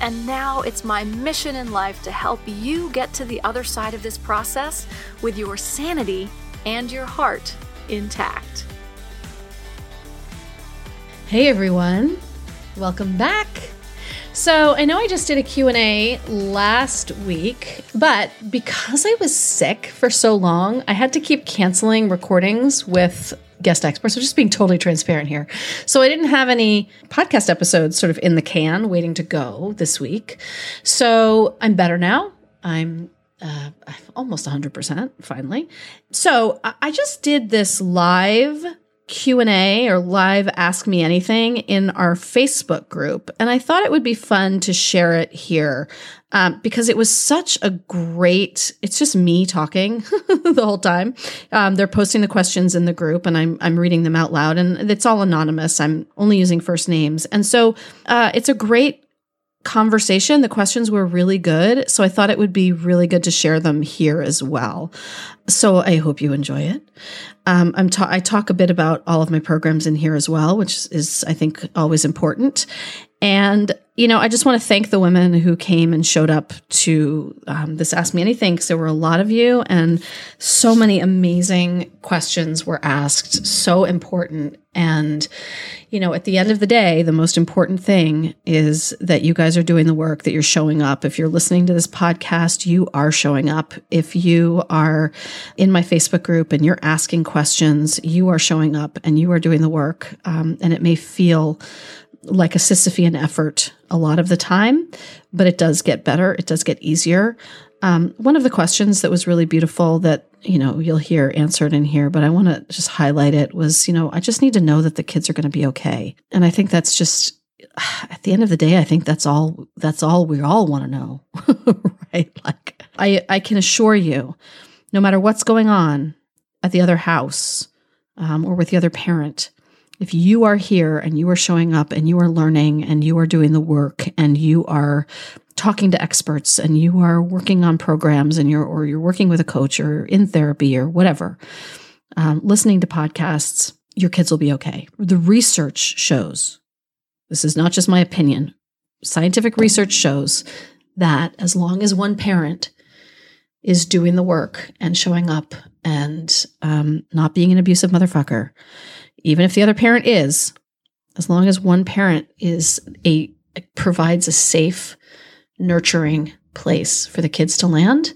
and now it's my mission in life to help you get to the other side of this process with your sanity and your heart intact. Hey everyone. Welcome back. So, I know I just did a Q&A last week, but because I was sick for so long, I had to keep canceling recordings with guest experts. So just being totally transparent here. So I didn't have any podcast episodes sort of in the can waiting to go this week. So I'm better now. I'm uh, almost 100% finally. So I just did this live Q&A or live ask me anything in our Facebook group. And I thought it would be fun to share it here um, because it was such a great it's just me talking the whole time. Um, they're posting the questions in the group and I'm, I'm reading them out loud and it's all anonymous. I'm only using first names. And so uh, it's a great conversation the questions were really good so i thought it would be really good to share them here as well so i hope you enjoy it um, I'm ta- I talk a bit about all of my programs in here as well, which is, I think, always important. And, you know, I just want to thank the women who came and showed up to um, this Ask Me Anything because there were a lot of you and so many amazing questions were asked, so important. And, you know, at the end of the day, the most important thing is that you guys are doing the work, that you're showing up. If you're listening to this podcast, you are showing up. If you are in my Facebook group and you're asking questions, you are showing up and you are doing the work. Um, and it may feel like a Sisyphean effort a lot of the time, but it does get better. It does get easier. Um, one of the questions that was really beautiful that you know you'll hear answered in here, but I want to just highlight it was you know I just need to know that the kids are going to be okay, and I think that's just at the end of the day, I think that's all that's all we all want to know, right? Like I I can assure you, no matter what's going on at the other house um, or with the other parent, if you are here and you are showing up and you are learning and you are doing the work and you are talking to experts and you are working on programs and you're or you're working with a coach or in therapy or whatever um, listening to podcasts your kids will be okay. The research shows this is not just my opinion scientific research shows that as long as one parent is doing the work and showing up and um, not being an abusive motherfucker even if the other parent is, as long as one parent is a provides a safe, nurturing place for the kids to land,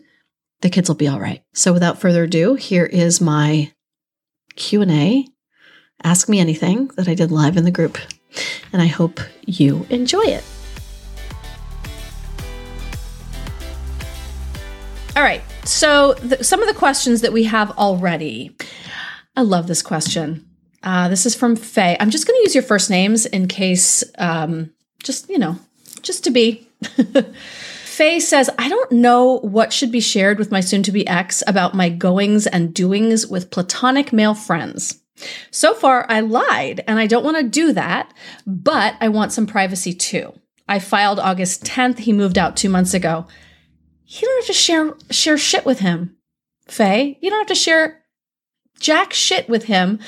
the kids will be all right. So without further ado, here is my Q&A. Ask me anything that I did live in the group. And I hope you enjoy it. All right. So, the, some of the questions that we have already. I love this question. Uh, this is from Faye. I'm just going to use your first names in case, um, just, you know, just to be. Faye says, I don't know what should be shared with my soon to be ex about my goings and doings with platonic male friends. So far, I lied and I don't want to do that, but I want some privacy too. I filed August 10th. He moved out two months ago. You don't have to share share shit with him, Faye. You don't have to share jack shit with him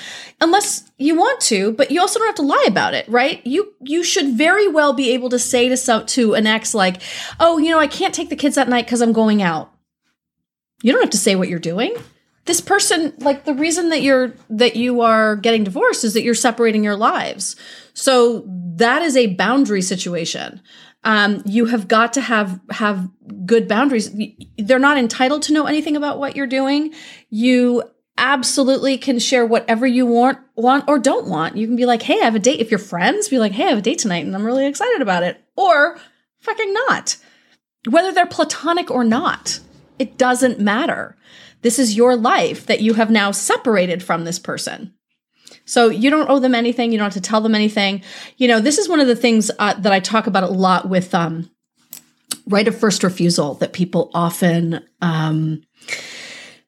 unless you want to but you also don't have to lie about it right? You you should very well be able to say to some to an ex like oh you know i can't take the kids that night because i'm going out. You don't have to say what you're doing. This person like the reason that you're that you are getting divorced is that you're separating your lives. So that is a boundary situation. Um, you have got to have have good boundaries. They're not entitled to know anything about what you're doing. You absolutely can share whatever you want want or don't want. You can be like, "Hey, I have a date." If you're friends, be like, "Hey, I have a date tonight and I'm really excited about it." Or fucking not. Whether they're platonic or not, it doesn't matter. This is your life that you have now separated from this person. So you don't owe them anything. You don't have to tell them anything. You know, this is one of the things uh, that I talk about a lot with um, right of first refusal that people often um,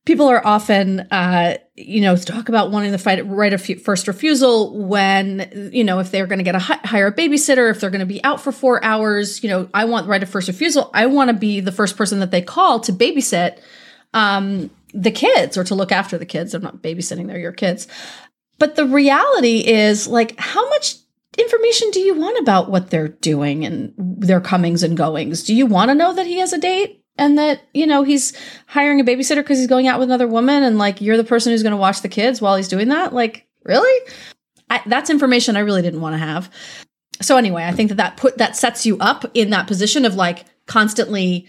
people are often uh, you know talk about wanting to fight right of first refusal when you know if they're going to get a hire a babysitter if they're going to be out for four hours you know i want right of first refusal. I want to be the first person that they call to babysit um, the kids or to look after the kids. I'm not babysitting they're your kids. But the reality is like how much information do you want about what they're doing and their comings and goings? Do you want to know that he has a date and that you know he's hiring a babysitter because he's going out with another woman and like you're the person who's going to watch the kids while he's doing that? Like really? I, that's information i really didn't want to have. So anyway i think that that put that sets you up in that position of like constantly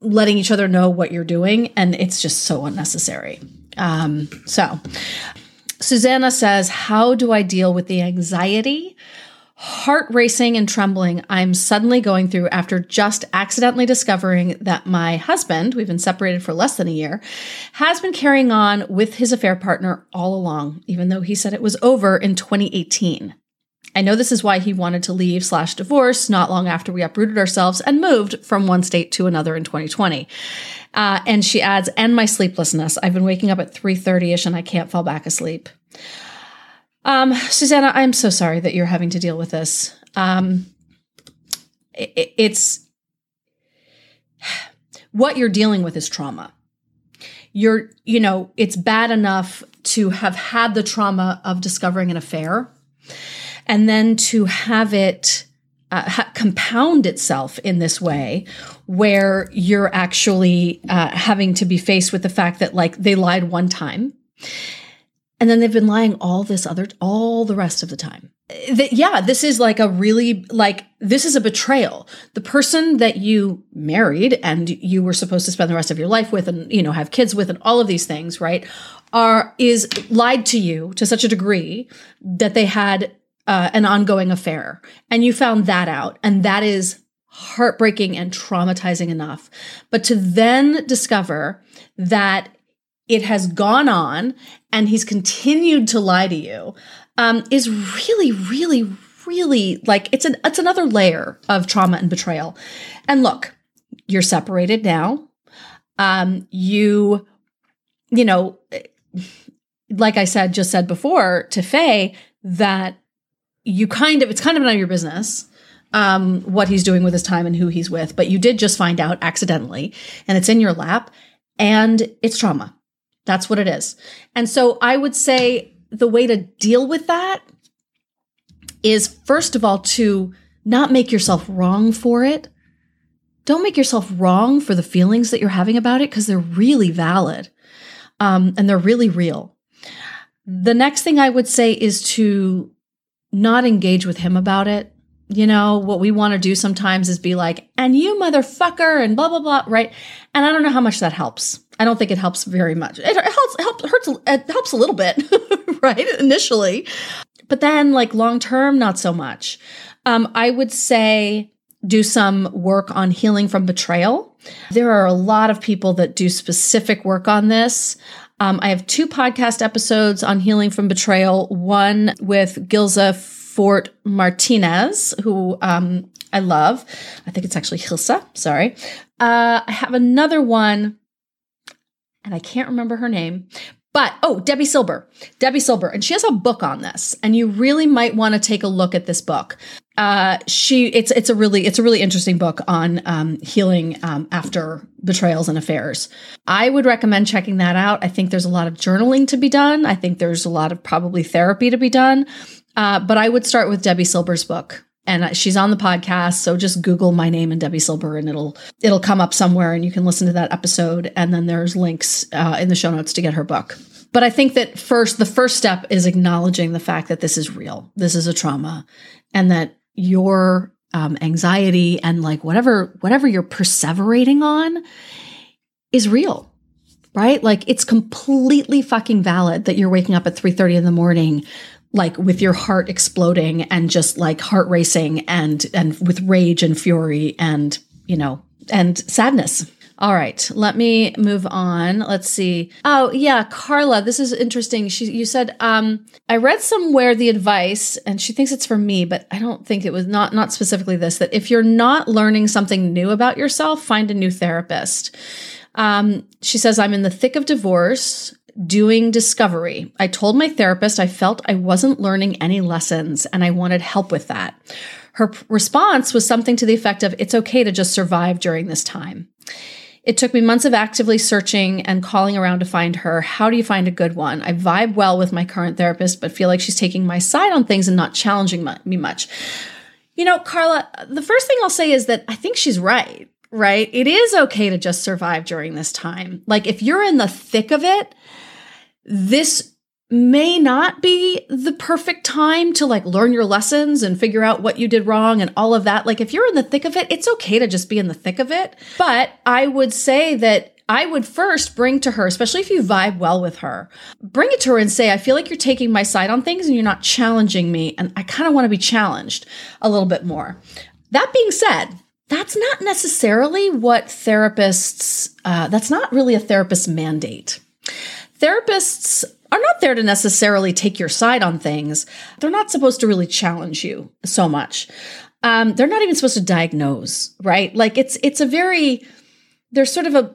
letting each other know what you're doing and it's just so unnecessary. Um so susanna says how do i deal with the anxiety heart racing and trembling I'm suddenly going through after just accidentally discovering that my husband, we've been separated for less than a year, has been carrying on with his affair partner all along, even though he said it was over in 2018. I know this is why he wanted to leave slash divorce not long after we uprooted ourselves and moved from one state to another in 2020. Uh, and she adds, and my sleeplessness. I've been waking up at 3.30ish and I can't fall back asleep. Um, Susanna, I'm so sorry that you're having to deal with this. Um, it, it's what you're dealing with is trauma. You're, you know, it's bad enough to have had the trauma of discovering an affair and then to have it uh, ha- compound itself in this way where you're actually uh, having to be faced with the fact that like they lied one time and then they've been lying all this other all the rest of the time. Yeah this is like a really like this is a betrayal. The person that you married and you were supposed to spend the rest of your life with and you know have kids with and all of these things right are is lied to you to such a degree that they had uh, an ongoing affair. And you found that out. And that is heartbreaking and traumatizing enough. But to then discover that it has gone on and he's continued to lie to you um, is really, really, really like it's an it's another layer of trauma and betrayal. And look, you're separated now. Um, you, you know, like I said, just said before to Faye that you kind of it's kind of none of your business um, what he's doing with his time and who he's with, but you did just find out accidentally, and it's in your lap, and it's trauma. That's what it is. And so I would say the way to deal with that is first of all to not make yourself wrong for it. Don't make yourself wrong for the feelings that you're having about it because they're really valid um, and they're really real. The next thing I would say is to not engage with him about it. You know, what we want to do sometimes is be like, and you motherfucker, and blah, blah, blah, right? And I don't know how much that helps. I don't think it helps very much. It helps, it helps, hurts, it helps a little bit, right? Initially. But then, like long term, not so much. Um, I would say do some work on healing from betrayal. There are a lot of people that do specific work on this. Um, I have two podcast episodes on healing from betrayal. One with Gilza Fort Martinez, who um, I love. I think it's actually Hilsa. Sorry. Uh, I have another one and I can't remember her name. But oh, Debi Silber, Debi Silber, and she has a book on this, and you really might want to take a look at this book. Uh, she, it's it's a really it's a really interesting book on um, healing um, after betrayals and affairs. I would recommend checking that out. I think there's a lot of journaling to be done. I think there's a lot of probably therapy to be done. Uh, but I would start with Debi Silber's book and she's on the podcast so just google my name and debi silber and it'll it'll come up somewhere and you can listen to that episode. And then there's links uh, in the show notes to get her book. But i think that first the first step is acknowledging the fact that this is real. This is a trauma and that your um, anxiety and like whatever whatever you're perseverating on is real right? Like it's completely fucking valid that you're waking up at 3.30 in the morning like with your heart exploding and just like heart racing and and with rage and fury and you know and sadness All right, let me move on. Let's see. Oh, yeah, Carla, this is interesting. She you said um I read somewhere the advice and she thinks it's for me, but I don't think it was not not specifically this that if you're not learning something new about yourself, find a new therapist. Um, she says I'm in the thick of divorce doing discovery. I told my therapist I felt I wasn't learning any lessons and I wanted help with that. Her response was something to the effect of, It's okay to just survive during this time. It took me months of actively searching and calling around to find her. How do you find a good one? I vibe well with my current therapist, but feel like she's taking my side on things and not challenging me much. You know, Carla, the first thing I'll say is that I think she's right, right? It is okay to just survive during this time. Like, if you're in the thick of it, this may not be the perfect time to like learn your lessons and figure out what you did wrong and all of that. Like if you're in the thick of it, it's okay to just be in the thick of it. But I would say that I would first bring to her, especially if you vibe well with her, bring it to her and say, I feel like you're taking my side on things and you're not challenging me. And I kind of want to be challenged a little bit more. That being said, that's not necessarily what therapists, uh, that's not really a therapist's mandate. Therapists are not there to necessarily take your side on things. They're not supposed to really challenge you so much. Um, they're not even supposed to diagnose, right? Like it's it's a very there's sort of a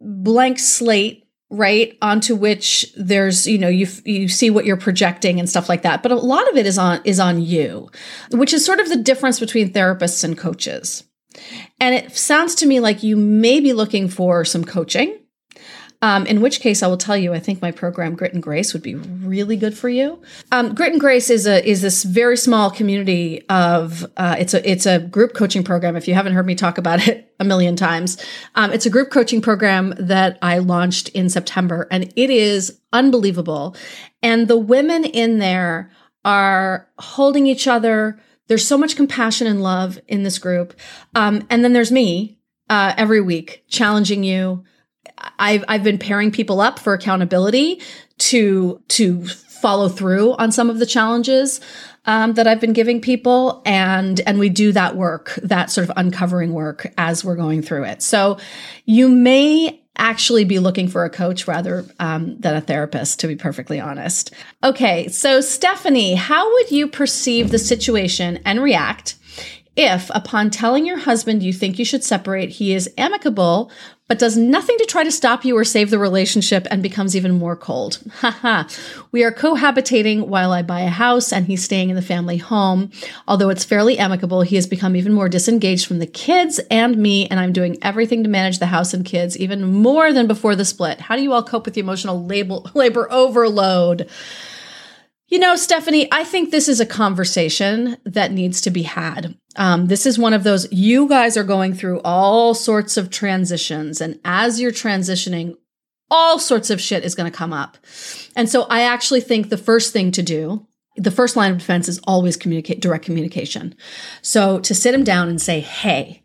blank slate right onto which there's you know you you see what you're projecting and stuff like that but a lot of it is on is on you which is sort of the difference between therapists and coaches and it sounds to me like you may be looking for some coaching um, in which case, I will tell you, I think my program Grit and Grace would be really good for you. Um, Grit and Grace is a is this very small community of uh, it's a it's a group coaching program. If you haven't heard me talk about it a million times, um, it's a group coaching program that I launched in September, and it is unbelievable. And the women in there are holding each other. There's so much compassion and love in this group, um, and then there's me uh, every week challenging you I've I've been pairing people up for accountability to to follow through on some of the challenges um, that I've been giving people, and and we do that work, that sort of uncovering work as we're going through it. So you may actually be looking for a coach rather um, than a therapist, to be perfectly honest. Okay, so Stephanie, how would you perceive the situation and react? If, upon telling your husband you think you should separate, he is amicable but does nothing to try to stop you or save the relationship and becomes even more cold. Haha. we are cohabitating while I buy a house and he's staying in the family home. Although it's fairly amicable, he has become even more disengaged from the kids and me, and I'm doing everything to manage the house and kids even more than before the split. How do you all cope with the emotional labor, labor overload? You know, Stephanie, I think this is a conversation that needs to be had. Um, this is one of those, you guys are going through all sorts of transitions. And as you're transitioning, all sorts of shit is going to come up. And so I actually think the first thing to do, the first line of defense is always communicate, direct communication. So to sit him down and say, Hey,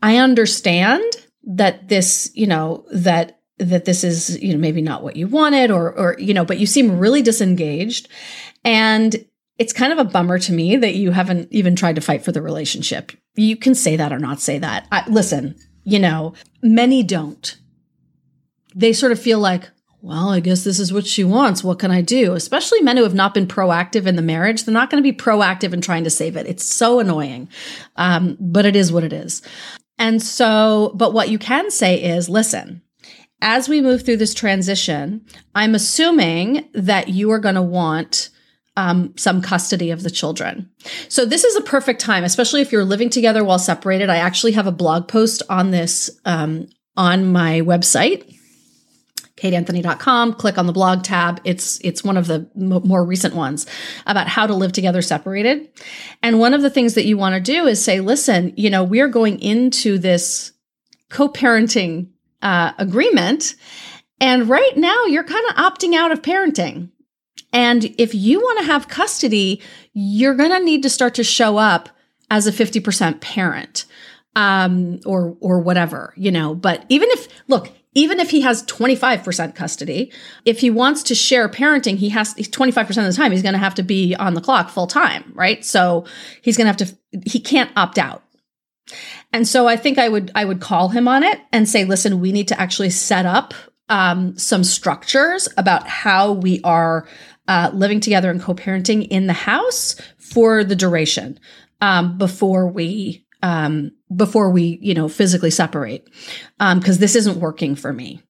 I understand that this, you know, that that this is you know maybe not what you wanted or or you know but you seem really disengaged and it's kind of a bummer to me that you haven't even tried to fight for the relationship you can say that or not say that I, listen you know many don't they sort of feel like well, I guess this is what she wants. What can I do? Especially men who have not been proactive in the marriage. They're not going to be proactive in trying to save it. It's so annoying. Um, but it is what it is. And so, but what you can say is listen, as we move through this transition, I'm assuming that you are going to want um, some custody of the children. So this is a perfect time, especially if you're living together while separated. I actually have a blog post on this um, on my website, kateanthony.com. Click on the blog tab. It's it's one of the m- more recent ones about how to live together separated. And one of the things that you want to do is say, listen, you know, we're going into this co-parenting uh, agreement. And right now, you're kind of opting out of parenting. And if you want to have custody, you're going to need to start to show up as a 50% parent um, or, or whatever, you know. But even if, look, even if he has 25% custody, if he wants to share parenting, he has 25% of the time, he's going to have to be on the clock full time, right? So he's going to have to, he can't opt out And so I think I would I would call him on it and say, listen, we need to actually set up um, some structures about how we are uh, living together and co-parenting in the house for the duration um, before we um, before we you know physically separate because um, this isn't working for me.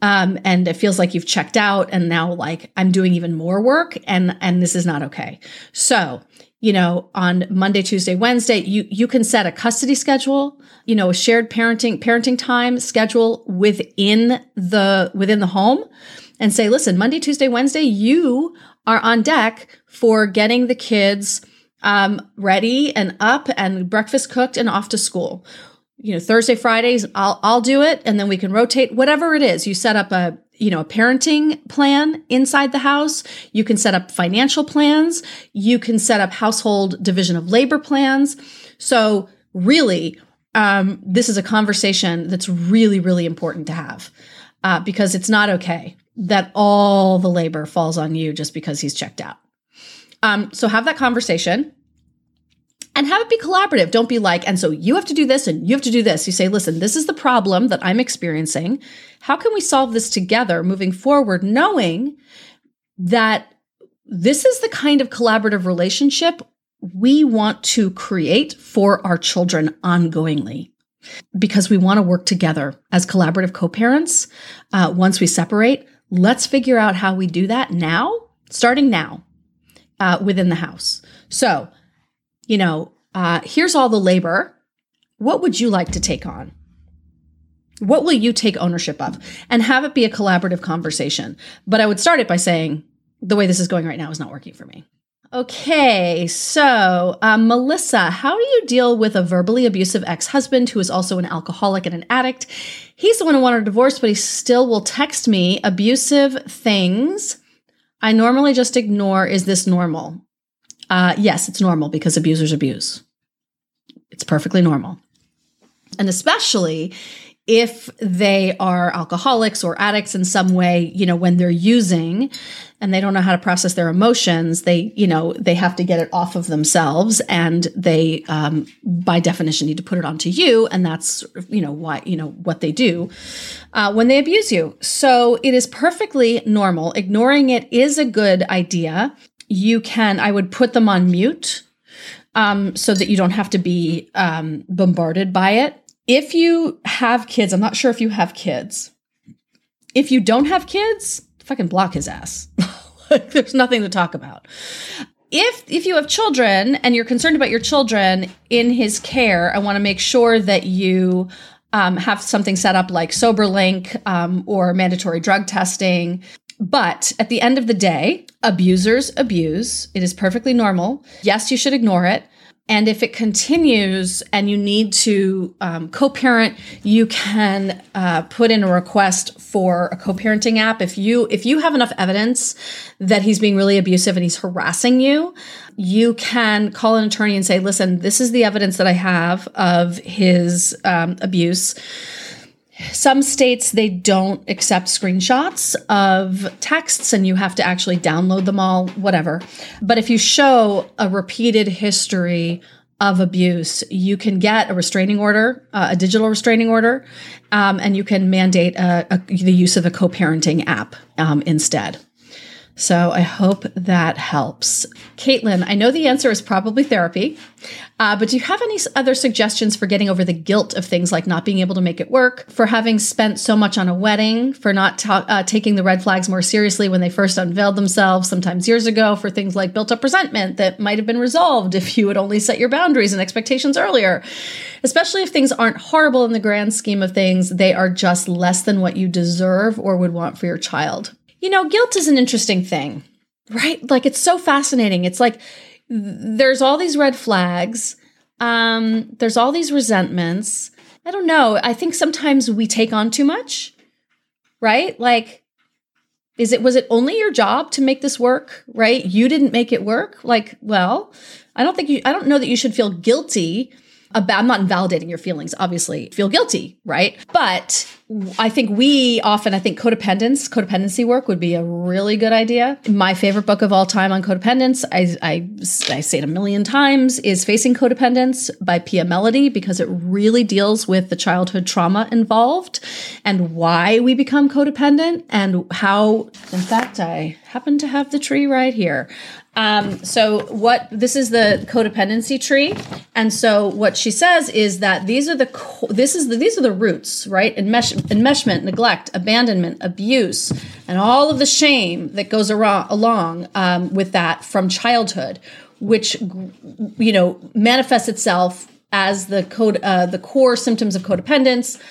Um, and it feels like you've checked out and now like i'm doing even more work and and this is not okay so you know, on Monday, Tuesday, Wednesday, you you can set a custody schedule, you know, a shared parenting parenting time schedule within the within the home and say, listen, Monday, Tuesday, Wednesday, you are on deck for getting the kids um, ready and up and breakfast cooked and off to school. You know, Thursday, Fridays, I'll I'll do it, and then we can rotate. Whatever it is, you set up a you know, a parenting plan inside the house. You can set up financial plans. You can set up household division of labor plans. So really, um, this is a conversation that's really, really important to have uh, because it's not okay that all the labor falls on you just because he's checked out. Um, so have that conversation and have it be collaborative. Don't be like, and so you have to do this and you have to do this. You say, listen, this is the problem that I'm experiencing. How can we solve this together moving forward, knowing that this is the kind of collaborative relationship we want to create for our children ongoingly? Because we want to work together as collaborative co parents. Uh, once we separate, let's figure out how we do that now, starting now uh, within the house. So, you know, uh, here's all the labor. What would you like to take on? What will you take ownership of? And have it be a collaborative conversation. But I would start it by saying, the way this is going right now is not working for me. Okay, so um, Melissa, how do you deal with a verbally abusive ex husband who is also an alcoholic and an addict? He's the one who wanted a divorce, but he still will text me abusive things. I normally just ignore. Is this normal? Uh, yes, it's normal because abusers abuse. It's perfectly normal. And especially if they are alcoholics or addicts in some way, you know, when they're using and they don't know how to process their emotions, they, you know, they have to get it off of themselves and they, um, by definition, need to put it onto you. And that's, you know, why, you know, what they do uh, when they abuse you. So it is perfectly normal. Ignoring it is a good idea you can, I would put them on mute um, so that you don't have to be um, bombarded by it. If you have kids, I'm not sure if you have kids. If you don't have kids, fucking block his ass. There's nothing to talk about. If if you have children and you're concerned about your children in his care, I want to make sure that you um, have something set up like SoberLink um, or mandatory drug testing but at the end of the day, abusers abuse. It is perfectly normal. Yes, you should ignore it. And if it continues and you need to um, co parent, you can uh, put in a request for a co parenting app. If you, if you have enough evidence that he's being really abusive and he's harassing you, you can call an attorney and say, listen, this is the evidence that I have of his um, abuse some states they don't accept screenshots of texts and you have to actually download them all whatever. But if you show a repeated history of abuse you can get a restraining order uh, a digital restraining order um, and you can mandate a, a, the use of a co-parenting app um, instead so I hope that helps. Caitlin, I know the answer is probably therapy, uh, but do you have any other suggestions for getting over the guilt of things like not being able to make it work, for having spent so much on a wedding, for not ta- uh, taking the red flags more seriously when they first unveiled themselves, sometimes years ago, for things like built up resentment that might have been resolved if you had only set your boundaries and expectations earlier? Especially if things aren't horrible in the grand scheme of things, they are just less than what you deserve or would want for your child. You know, guilt is an interesting thing, right? Like it's so fascinating. It's like there's all these red flags, um, there's all these resentments. I don't know. I think sometimes we take on too much, right? Like, is it was it only your job to make this work, right? You didn't make it work. Like, well, I don't think you. I don't know that you should feel guilty about, I'm not invalidating your feelings, obviously, feel guilty, right? But I think we often, I think codependence, codependency work would be a really good idea. My favorite book of all time on codependence, I, I, I say it a million times, is Facing Codependence by Pia Mellody because it really deals with the childhood trauma involved and why we become codependent and how, in fact, I happen to have the tree right here. Um, so what this is the codependency tree, and so what she says is that these are the co- this is the these are the roots, right? Enmesh- enmeshment, neglect, abandonment, abuse, and all of the shame that goes along um, with that from childhood, which you know manifests itself as the code uh, the core symptoms of codependence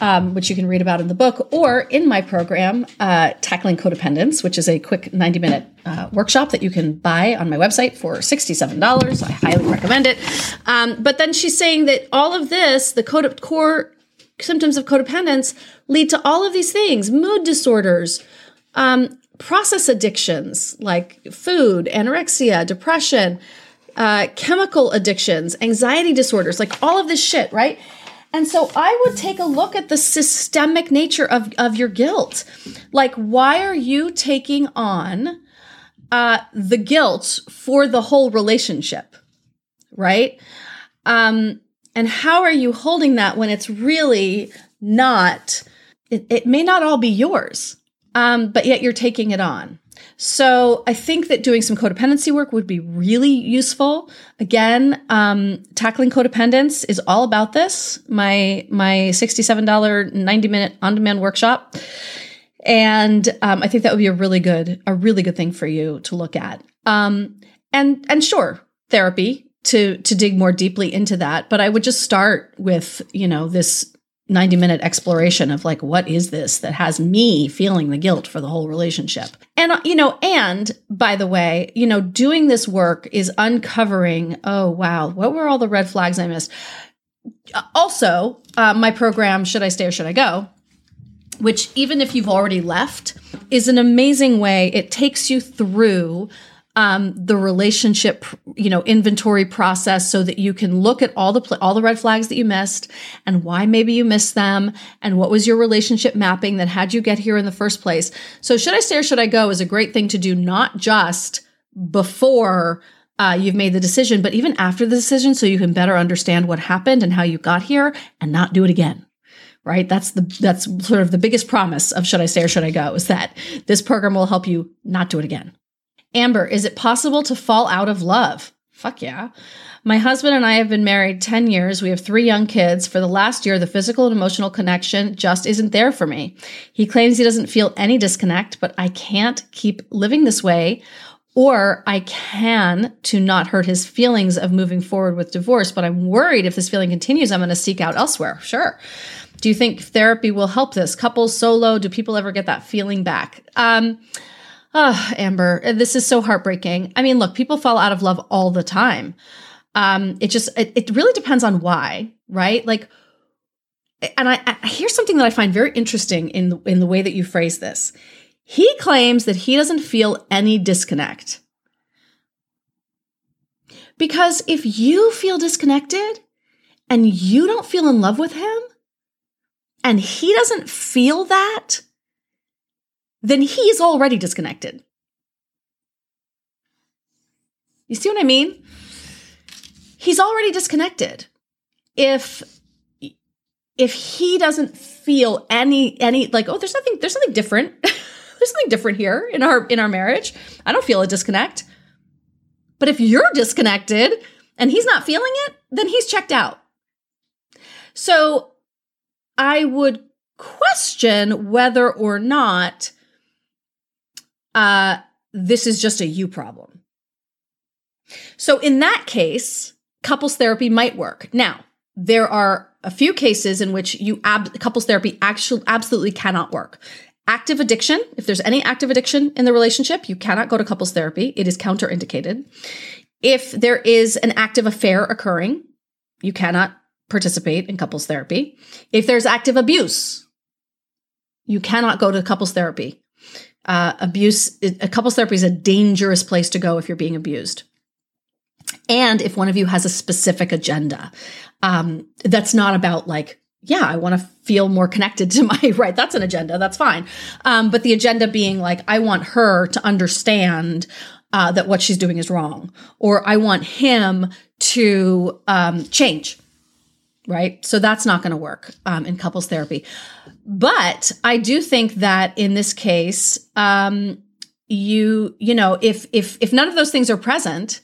um, which you can read about in the book, or in my program, uh, Tackling Codependence, which is a quick 90 minute uh, workshop that you can buy on my website for $67. I highly recommend it. Um, but then she's saying that all of this, the code- core symptoms of codependence, lead to all of these things mood disorders, um, process addictions like food, anorexia, depression, uh, chemical addictions, anxiety disorders, like all of this shit, right? And so I would take a look at the systemic nature of, of your guilt. Like, why are you taking on uh, the guilt for the whole relationship? Right? Um, and how are you holding that when it's really not, it, it may not all be yours, um, but yet you're taking it on. So I think that doing some codependency work would be really useful. Again, um, tackling codependence is all about this. My my sixty seven dollar ninety minute on demand workshop, and um, I think that would be a really good a really good thing for you to look at. Um, and and sure, therapy to to dig more deeply into that. But I would just start with you know this 90 minute exploration of like what is this that has me feeling the guilt for the whole relationship? And uh, you know and by the way you know doing this work is uncovering oh wow what were all the red flags i missed? Uh, also uh, my program should i stay or should i go which even if you've already left is an amazing way. It takes you through um, the relationship, you know, inventory process so that you can look at all the pl- all the red flags that you missed and why maybe you missed them and what was your relationship mapping that had you get here in the first place. So, should I stay or should I go is a great thing to do, not just before uh, you've made the decision, but even after the decision, so you can better understand what happened and how you got here and not do it again right that's the that's sort of the biggest promise of should i stay or should i go is that this program will help you not do it again Amber, is it possible to fall out of love? Fuck yeah. My husband and I have been married 10 years. We have three young kids. For the last year, the physical and emotional connection just isn't there for me. He claims he doesn't feel any disconnect, but I can't keep living this way. Or I can to not hurt his feelings of moving forward with divorce, but I'm worried if this feeling continues, I'm going to seek out elsewhere. Sure. Do you think therapy will help this? Couple solo, do people ever get that feeling back? Um, Oh, Amber, this is so heartbreaking. I mean, look, people fall out of love all the time. Um, it just it, it really depends on why, right? Like, and I, I here's something that I find very interesting in the, in the way that you phrase this. He claims that he doesn't feel any disconnect. Because if you feel disconnected and you don't feel in love with him, and he doesn't feel that, then he's already disconnected. You see what I mean? He's already disconnected. If if he doesn't feel any any like oh there's nothing there's something different there's something different here in our in our marriage i don't feel a disconnect but if you're disconnected and he's not feeling it then he's checked out so i would question whether or not uh, this is just a you problem. So in that case, couples therapy might work. Now, there are a few cases in which you ab- couples therapy actually absolutely cannot work. Active addiction, if there's any active addiction in the relationship, you cannot go to couples therapy. It is counterindicated. If there is an active affair occurring, you cannot participate in couples therapy. If there's active abuse, you cannot go to couples therapy. Uh, abuse, a couples therapy is a dangerous place to go if you're being abused. And if one of you has a specific agenda. Um, that's not about like, yeah, I want to feel more connected to my right. That's an agenda. That's fine. Um, but the agenda being like, I want her to understand uh, that what she's doing is wrong, or I want him to um, change. Right. So that's not going to work um, in couples therapy. But I do think that in this case, um, you you know if if if none of those things are present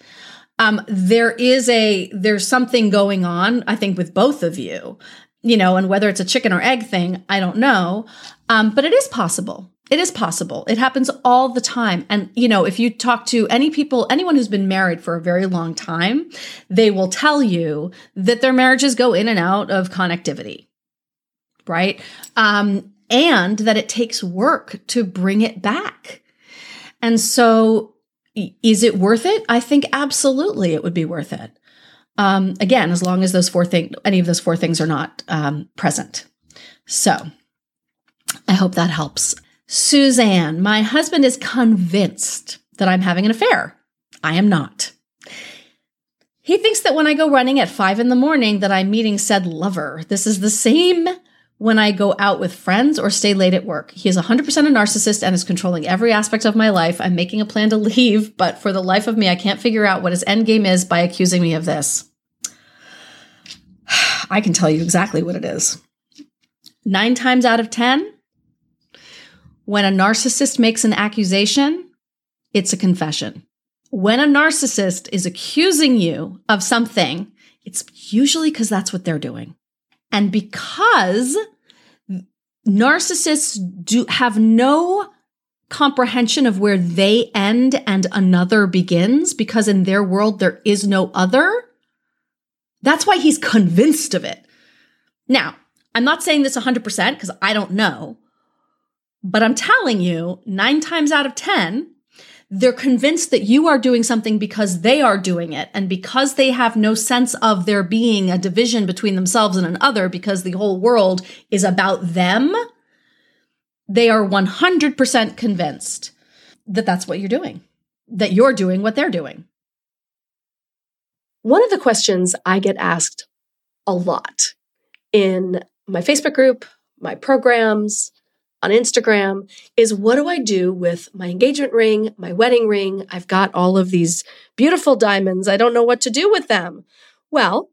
um there is a there's something going on i think with both of you you know and whether it's a chicken or egg thing i don't know. Um but it is possible. It is possible. It happens all the time. And you know if you talk to any people anyone who's been married for a very long time they will tell you that their marriages go in and out of connectivity right um and that it takes work to bring it back and so, is it worth it? I think absolutely it would be worth it. Um, again, as long as those four things, any of those four things are not um, present. So, I hope that helps. Suzanne, my husband is convinced that I'm having an affair. I am not. He thinks that when I go running at five in the morning that I'm meeting said lover. This is the same when I go out with friends or stay late at work. He is 100% a narcissist and is controlling every aspect of my life. I'm making a plan to leave, but for the life of me, I can't figure out what his end game is by accusing me of this. I can tell you exactly what it is. Nine times out of 10, when a narcissist makes an accusation, it's a confession. When a narcissist is accusing you of something, it's usually because that's what they're doing. And because narcissists do have no comprehension of where they end and another begins because in their world there is no other. That's why he's convinced of it. Now, I'm not saying this 100% because I don't know, but I'm telling you, nine times out of 10, they're convinced that you are doing something because they are doing it. And because they have no sense of there being a division between themselves and another, because the whole world is about them, they are 100% convinced that that's what you're doing, that you're doing what they're doing. One of the questions I get asked a lot in my Facebook group, my programs, on Instagram is what do I do with my engagement ring, my wedding ring? I've got all of these beautiful diamonds. I don't know what to do with them. Well,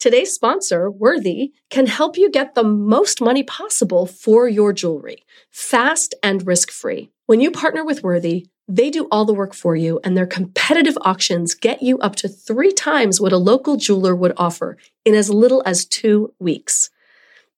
today's sponsor, Worthy, can help you get the most money possible for your jewelry, fast and risk free. When you partner with Worthy, they do all the work for you, and their competitive auctions get you up to three times what a local jeweler would offer in as little as two weeks.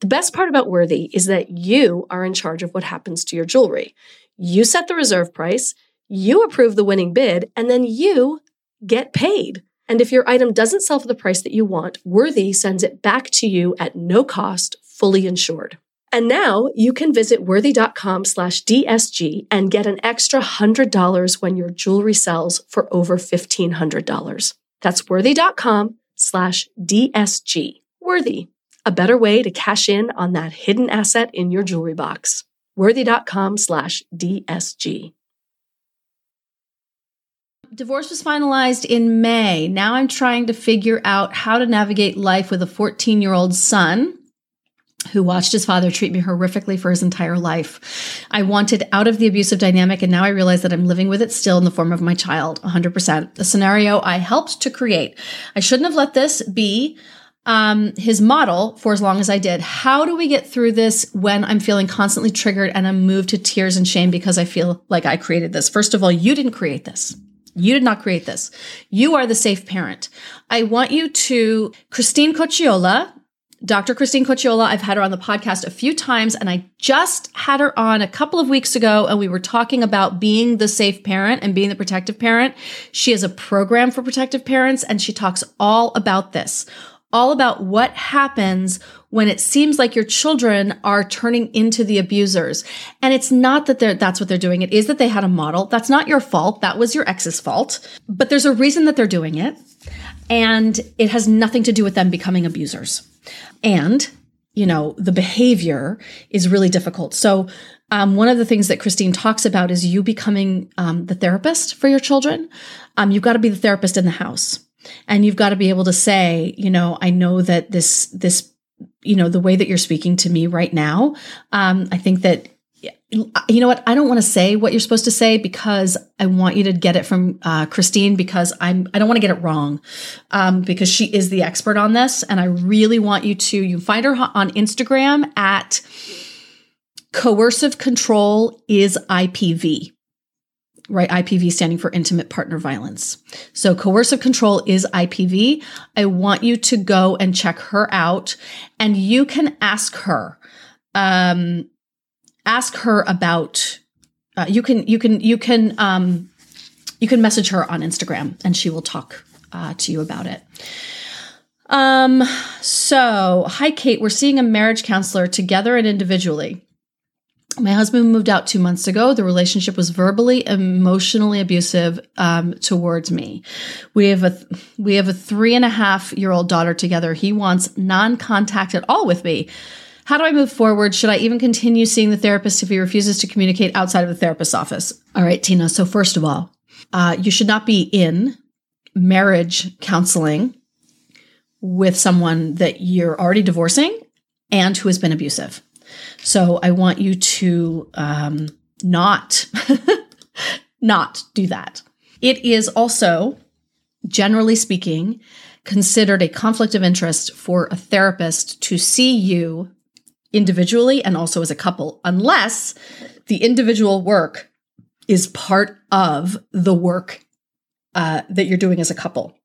The best part about Worthy is that you are in charge of what happens to your jewelry. You set the reserve price, you approve the winning bid, and then you get paid. And if your item doesn't sell for the price that you want, Worthy sends it back to you at no cost, fully insured. And now you can visit worthy.com slash DSG and get an extra $100 when your jewelry sells for over $1,500. That's worthy.com slash DSG. Worthy a better way to cash in on that hidden asset in your jewelry box. Worthy.com slash DSG. Divorce was finalized in May. Now I'm trying to figure out how to navigate life with a 14 year old son who watched his father treat me horrifically for his entire life. I wanted out of the abusive dynamic, and now I realize that I'm living with it still in the form of my child, 100%. The scenario I helped to create. I shouldn't have let this be um, his model for as long as I did. How do we get through this when I'm feeling constantly triggered and I'm moved to tears and shame because I feel like I created this? First of all, you didn't create this. You did not create this. You are the safe parent. I want you to Christine Cocchiola, Dr. Christine Cocchiola. I've had her on the podcast a few times and I just had her on a couple of weeks ago and we were talking about being the safe parent and being the protective parent. She has a program for protective parents and she talks all about this all about what happens when it seems like your children are turning into the abusers. And it's not that they're, that's what they're doing. It is that they had a model. That's not your fault. That was your ex's fault. But there's a reason that they're doing it. And it has nothing to do with them becoming abusers. And, you know, the behavior is really difficult. So, um, one of the things that Christine talks about is you becoming um, the therapist for your children. Um, you've got to be the therapist in the house. And you've got to be able to say, you know, I know that this, this, you know, the way that you're speaking to me right now, um, I think that you know what? I don't want to say what you're supposed to say because I want you to get it from uh, Christine because I'm I don't want to get it wrong um, because she is the expert on this and I really want you to you find her on Instagram at coercive control is IPV right? IPV standing for intimate partner violence. So coercive control is IPV. I want you to go and check her out and you can ask her, um, ask her about, uh, you can, you can, you can, um, you can message her on Instagram and she will talk uh, to you about it. Um, so hi, Kate, we're seeing a marriage counselor together and individually. My husband moved out two months ago. The relationship was verbally, emotionally abusive um, towards me. We have a we have a three and a half year old daughter together. He wants non contact at all with me. How do I move forward? Should I even continue seeing the therapist if he refuses to communicate outside of the therapist's office? All right, Tina. So first of all, uh, you should not be in marriage counseling with someone that you're already divorcing and who has been abusive. So I want you to um, not not do that. It is also, generally speaking, considered a conflict of interest for a therapist to see you individually and also as a couple, unless the individual work is part of the work uh, that you're doing as a couple.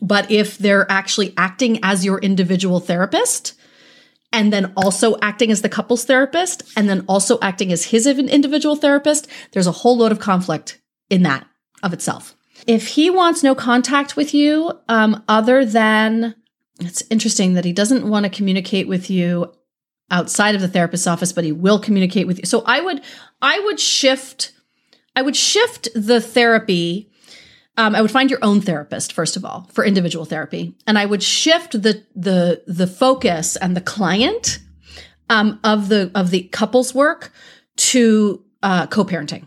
But if they're actually acting as your individual therapist, and then also acting as the couple's therapist and then also acting as his individual therapist, there's a whole load of conflict in that of itself. If he wants no contact with you, um, other than it's interesting that he doesn't want to communicate with you outside of the therapist's office, but he will communicate with you. So I would, I would shift, I would shift the therapy um, I would find your own therapist first of all for individual therapy, and I would shift the the the focus and the client um, of the of the couples work to uh, co-parenting,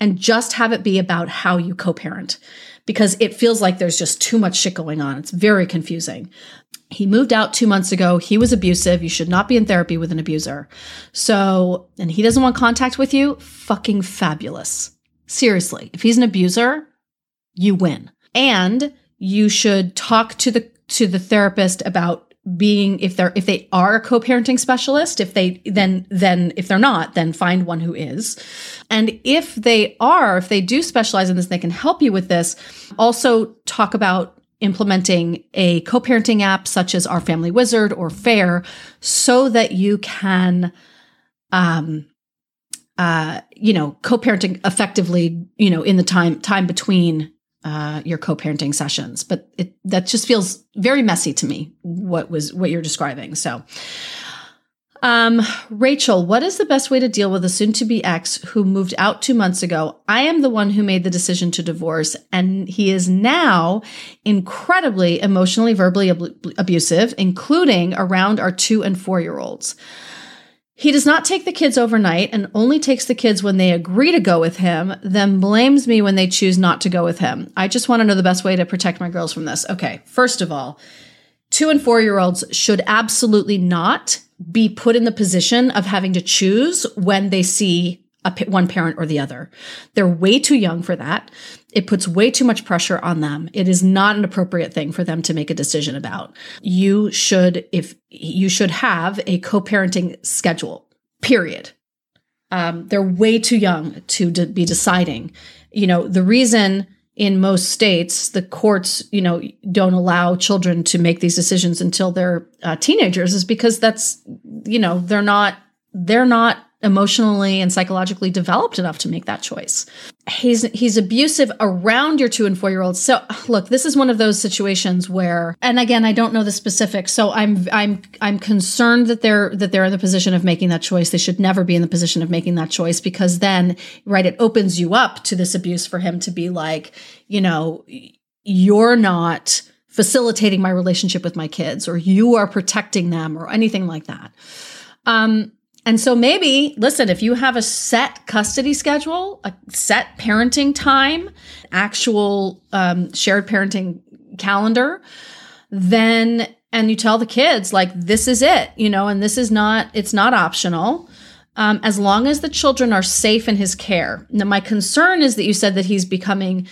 and just have it be about how you co-parent because it feels like there's just too much shit going on. It's very confusing. He moved out two months ago. He was abusive. You should not be in therapy with an abuser. So, and he doesn't want contact with you. Fucking fabulous Seriously, if he's an abuser, you win. And you should talk to the to the therapist about being if they're if they are a co-parenting specialist if they then then if they're not then find one who is and if they are if they do specialize in this they can help you with this also talk about implementing a co-parenting app such as OurFamilyWizard or fair so that you can um uh, you know, co-parenting effectively, you know, in the time time between uh, your co-parenting sessions. But it that just feels very messy to me. What was what you're describing? So, um, Rachel, what is the best way to deal with a soon-to-be ex who moved out two months ago? I am the one who made the decision to divorce, and he is now incredibly emotionally, verbally ab- abusive, including around our two and four-year-olds. He does not take the kids overnight and only takes the kids when they agree to go with him, then blames me when they choose not to go with him. I just want to know the best way to protect my girls from this. Okay, first of all, two and four year olds should absolutely not be put in the position of having to choose when they see a, one parent or the other. They're way too young for that. It puts way too much pressure on them. It is not an appropriate thing for them to make a decision about. You should, if you should have a co-parenting schedule, period. Um, they're way too young to be deciding. You know, the reason in most states the courts, you know, don't allow children to make these decisions until they're uh, teenagers is because that's, you know, they're not, they're not emotionally and psychologically developed enough to make that choice. He's he's abusive around your 2 and 4 year olds. So look, this is one of those situations where and again, I don't know the specifics. So I'm I'm I'm concerned that they're that they're in the position of making that choice. They should never be in the position of making that choice because then right it opens you up to this abuse for him to be like, you know, you're not facilitating my relationship with my kids or you are protecting them or anything like that. Um And so maybe, listen, if you have a set custody schedule, a set parenting time, actual um, shared parenting calendar, then, and you tell the kids, like, this is it, you know, and this is not, it's not optional. Um, as long as the children are safe in his care. Now, my concern is that you said that he's becoming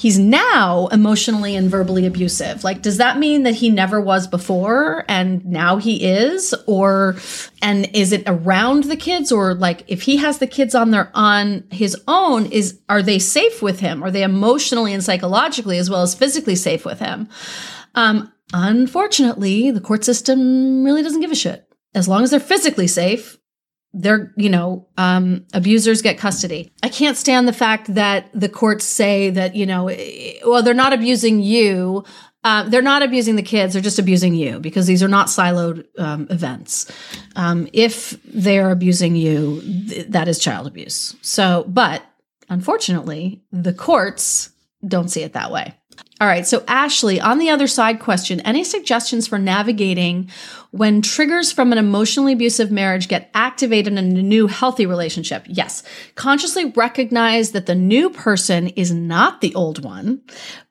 he's now emotionally and verbally abusive. Like, does that mean that he never was before and now he is? Or, and is it around the kids? Or like, if he has the kids on their, on his own, is, are they safe with him? Are they emotionally and psychologically as well as physically safe with him? Um, unfortunately, the court system really doesn't give a shit. As long as they're physically safe, they're you know um, abusers get custody. I can't stand the fact that the courts say that you know eh, well they're not abusing you. Uh, they're not abusing the kids. They're just abusing you because these are not siloed um, events. Um, if they're abusing you th- that is child abuse. So but unfortunately the courts don't see it that way all right. So, Ashley, on the other side question, any suggestions for navigating when triggers from an emotionally abusive marriage get activated in a new healthy relationship? Yes. Consciously recognize that the new person is not the old one,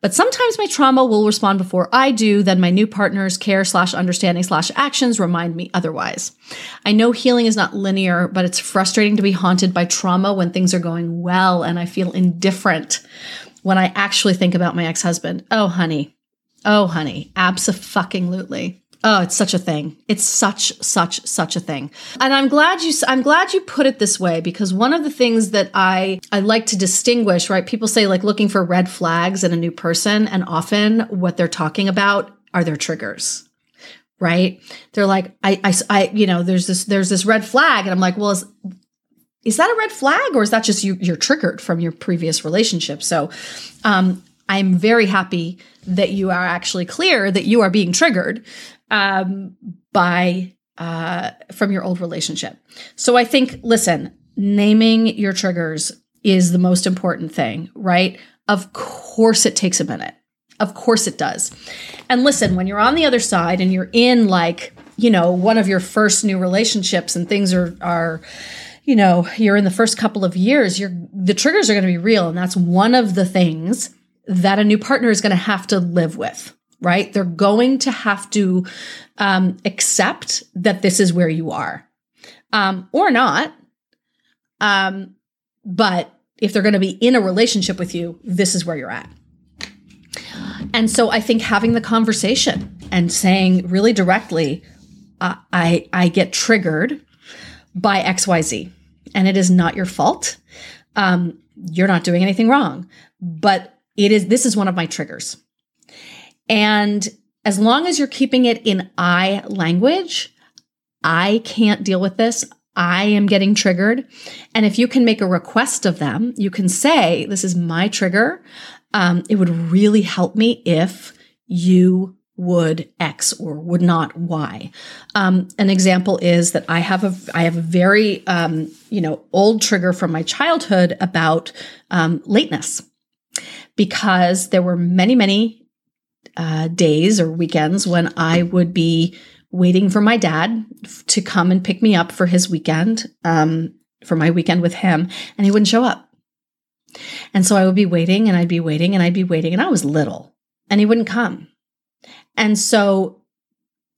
but sometimes my trauma will respond before I do. Then my new partner's care slash understanding slash actions remind me otherwise. I know healing is not linear, but it's frustrating to be haunted by trauma when things are going well and I feel indifferent when I actually think about my ex husband. Oh, honey. Oh, honey. Absolutely. Oh, it's such a thing. It's such, such, such a thing. And I'm glad you, I'm glad you put it this way because one of the things that I, I like to distinguish, right? People say like looking for red flags in a new person. And often what they're talking about are their triggers right? They're like, I, I, I, you know, there's this, there's this red flag. And I'm like, well, is, is that a red flag or is that just you you're triggered from your previous relationship? So um, i'm very happy that you are actually clear that you are being triggered um, by uh, from your old relationship. So i think listen naming your triggers is the most important thing right? Of course it takes a minute. Of course it does. And listen when you're on the other side and you're in like you know one of your first new relationships and things are are you know, you're in the first couple of years, you're the triggers are going to be real. And that's one of the things that a new partner is going to have to live with, right? They're going to have to um, accept that this is where you are um, or not. Um, but if they're going to be in a relationship with you, this is where you're at. And so I think having the conversation and saying really directly, I I get triggered by XYZ and it is not your fault. Um, you're not doing anything wrong, but it is, this is one of my triggers. And as long as you're keeping it in I language, I can't deal with this. I am getting triggered. And if you can make a request of them, you can say, This is my trigger. Um, it would really help me if you would X or would not Y. Um, an example is that I have a I have a very um, you know old trigger from my childhood about um, lateness because there were many many uh, days or weekends when I would be waiting for my dad to come and pick me up for his weekend um, for my weekend with him, and he wouldn't show up. And so I would be waiting and I'd be waiting and I'd be waiting, and I was little, and he wouldn't come. And so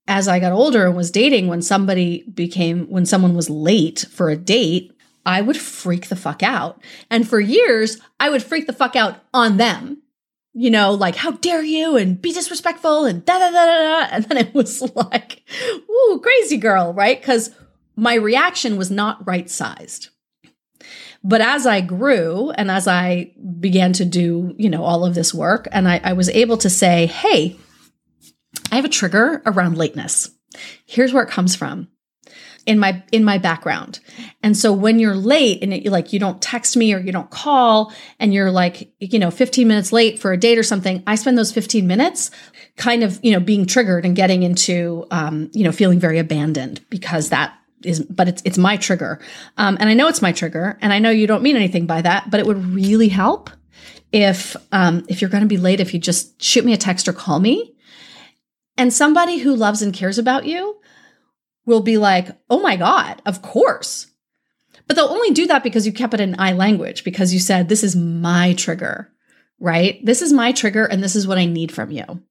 as I got older and was dating, when somebody became, when someone was late for a date, I would freak the fuck out. And for years, I would freak the fuck out on them. You know, like, how dare you and be disrespectful and da da da da da. And then it was like, ooh, crazy girl, right? Because my reaction was not right sized. But as I grew and as I began to do, you know, all of this work, and I, I was able to say, hey, I have a trigger around lateness. Here's where it comes from in my in my background. And so when you're late and it, like you don't text me or you don't call and you're like, you know, 15 minutes late for a date or something, I spend those 15 minutes kind of, you know, being triggered and getting into um, you know, feeling very abandoned because that is but it's it's my trigger. Um, and I know it's my trigger and I know you don't mean anything by that, but it would really help if um, if you're going to be late if you just shoot me a text or call me and somebody who loves and cares about you will be like, oh my God, of course. But they'll only do that because you kept it in I language, because you said, this is my trigger, right? This is my trigger and this is what I need from you.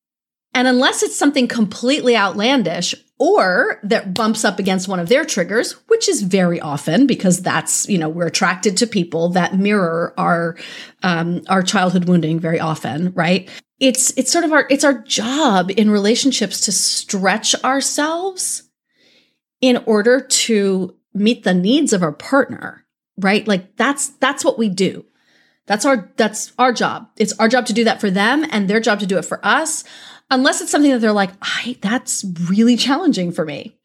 And unless it's something completely outlandish or that bumps up against one of their triggers, which is very often because that's, you know, we're attracted to people that mirror our, um, our childhood wounding very often, right? It's, it's sort of our, it's our job in relationships to stretch ourselves in order to meet the needs of our partner, right? Like that's, that's what we do. That's our, that's our job. It's our job to do that for them and their job to do it for us unless it's something that they're like, I, that's really challenging for me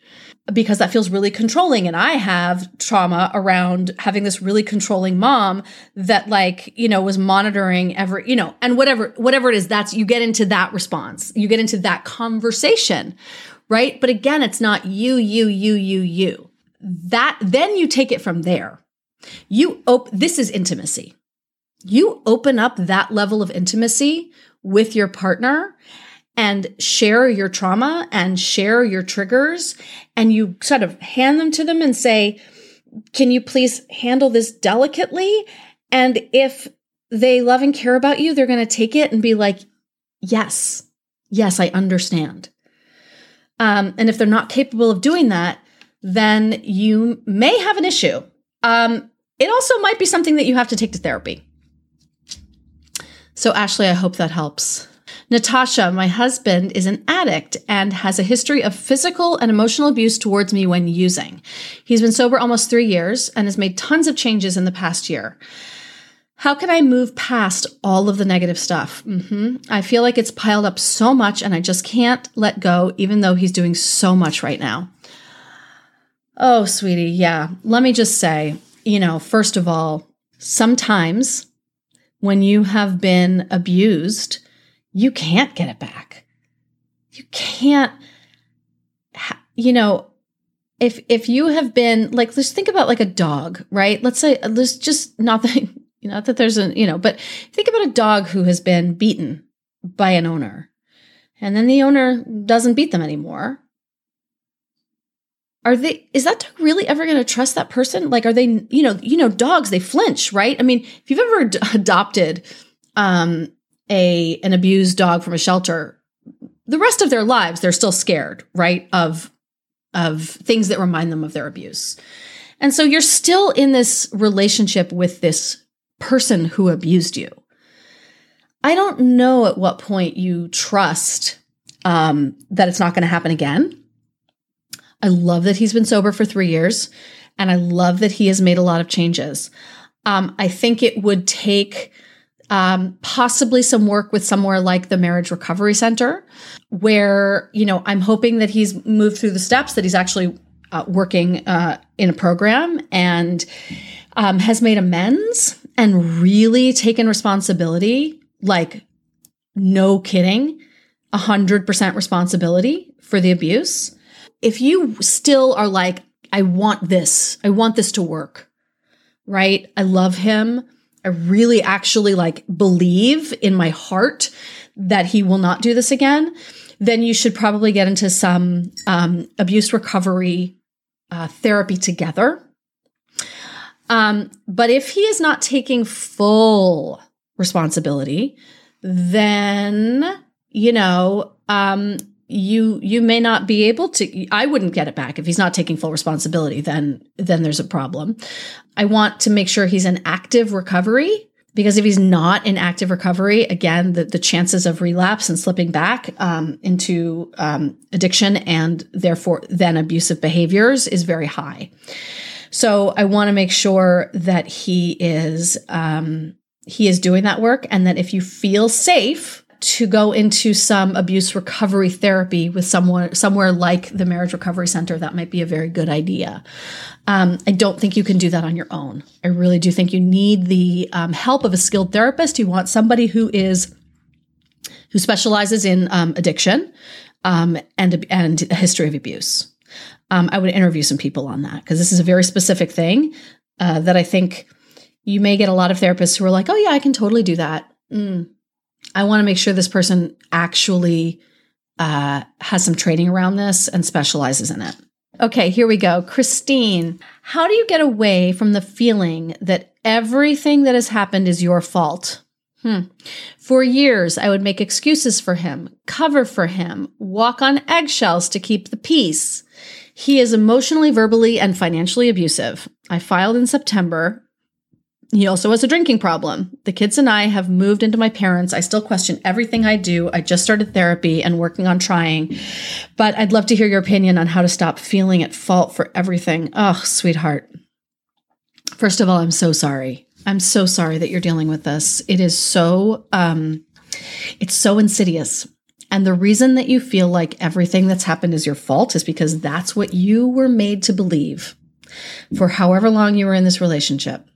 because that feels really controlling. And I have trauma around having this really controlling mom that like, you know, was monitoring every, you know, and whatever, whatever it is, that's, you get into that response. You get into that conversation, right? But again, it's not you, you, you, you, you. That, then you take it from there. You op- this is intimacy. You open up that level of intimacy with your partner and share your trauma and share your triggers and you sort of hand them to them and say, can you please handle this delicately? And if they love and care about you, they're going to take it and be like, yes, yes, I understand. Um, and if they're not capable of doing that, then you may have an issue. Um, it also might be something that you have to take to therapy. So, Ashley, I hope that helps. Natasha, my husband, is an addict and has a history of physical and emotional abuse towards me when using. He's been sober almost three years and has made tons of changes in the past year. How can I move past all of the negative stuff? Mm-hmm. I feel like it's piled up so much and I just can't let go, even though he's doing so much right now. Oh, sweetie, yeah. Let me just say, you know, first of all, sometimes when you have been abused, you can't get it back. You can't, you know, if if you have been like, let's think about like a dog, right? Let's say there's just not that you know that there's a you know, but think about a dog who has been beaten by an owner, and then the owner doesn't beat them anymore. Are they? Is that dog really ever going to trust that person? Like, are they? You know, you know, dogs they flinch, right? I mean, if you've ever ad- adopted um, a an abused dog from a shelter, the rest of their lives they're still scared, right? Of of things that remind them of their abuse. And so you're still in this relationship with this person who abused you. I don't know at what point you trust um, that it's not going to happen again. I love that he's been sober for three years, and I love that he has made a lot of changes. Um, I think it would take um, possibly some work with somewhere like the Marriage Recovery Center, where, you know, I'm hoping that he's moved through the steps, that he's actually uh, working uh, in a program and um, has made amends and really taken responsibility, like, no kidding, 100% responsibility for the abuse. If you still are like, I want this, I want this to work, right? I love him. I really actually like believe in my heart that he will not do this again, then you should probably get into some um, abuse recovery uh, therapy together. Um, but if he is not taking full responsibility, then, you know, um, you you may not be able to i wouldn't get it back if he's not taking full responsibility then then there's a problem. I want to make sure he's in active recovery because if he's not in active recovery again the, the chances of relapse and slipping back um, into um, addiction and therefore then abusive behaviors is very high. So i want to make sure that he is um, he is doing that work and that if you feel safe to go into some abuse recovery therapy with someone somewhere like the marriage recovery center that might be a very good idea. Um, i don't think you can do that on your own. I really do think you need the um, help of a skilled therapist. You want somebody who is who specializes in um, addiction um, and and a history of abuse. Um, i would interview some people on that because this is a very specific thing uh, that i think you may get a lot of therapists who are like oh yeah i can totally do that. Mm, I want to make sure this person actually uh, has some training around this and specializes in it. Okay, here we go. Christine, how do you get away from the feeling that everything that has happened is your fault? Hmm. For years, I would make excuses for him, cover for him, walk on eggshells to keep the peace. He is emotionally, verbally, and financially abusive. I filed in September. He also has a drinking problem. The kids and I have moved into my parents. I still question everything I do. I just started therapy and working on trying. But I'd love to hear your opinion on how to stop feeling at fault for everything. Oh, sweetheart. First of all, I'm so sorry. I'm so sorry that you're dealing with this. It is so um it's so insidious. And the reason that you feel like everything that's happened is your fault is because that's what you were made to believe for however long you were in this relationship.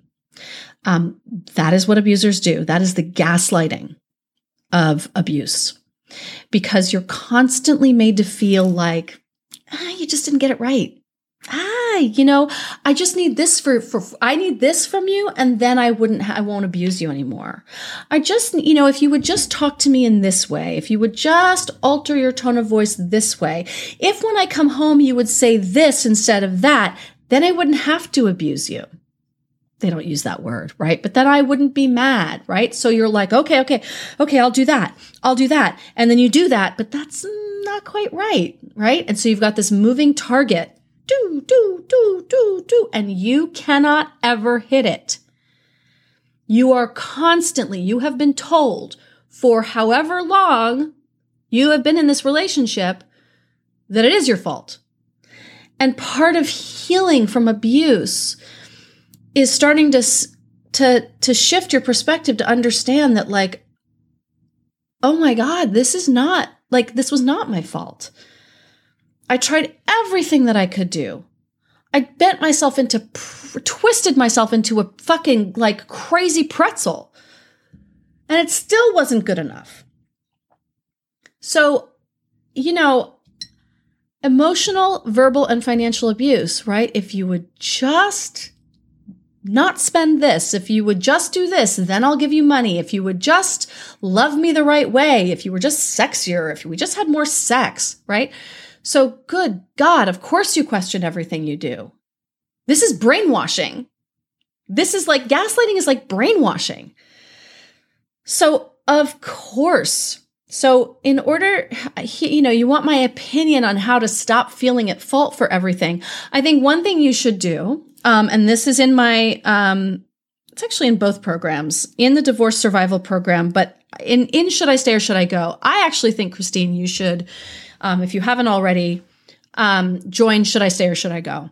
Um, that is what abusers do. That is the gaslighting of abuse because you're constantly made to feel like, ah, you just didn't get it right ah, you know, I just need this for, for, I need this from you. And then I wouldn't, I won't abuse you anymore. I just, you know, if you would just talk to me in this way, if you would just alter your tone of voice this way, if when I come home you would say this instead of that, then I wouldn't have to abuse you. They don't use that word, right? But then I wouldn't be mad, right? So you're like, okay, okay, okay, I'll do that. I'll do that. And then you do that, but that's not quite right, right? And so you've got this moving target do, do, do, do, do, and you cannot ever hit it. You are constantly, you have been told for however long you have been in this relationship that it is your fault. And part of healing from abuse is starting to, to, to shift your perspective to understand that, like, oh my God, this is not, like, this was not my fault. I tried everything that I could do. I bent myself into, twisted myself into a fucking like crazy pretzel. And it still wasn't good enough. So, you know, emotional, verbal, and financial abuse, right? If you would just not spend this, if you would just do this, then I'll give you money. If you would just love me the right way, if you were just sexier, if we just had more sex, right? So, good God, of course you question everything you do. This is brainwashing. This is like gaslighting is like brainwashing. So, of course. So, in order, you know, you want my opinion on how to stop feeling at fault for everything. I think one thing you should do, um, and this is in my, um, it's actually in both programs, in the divorce survival program, but in in should I stay or should I go? I actually think Christine, you should um, if you haven't already, um, join Should I Stay or Should I Go?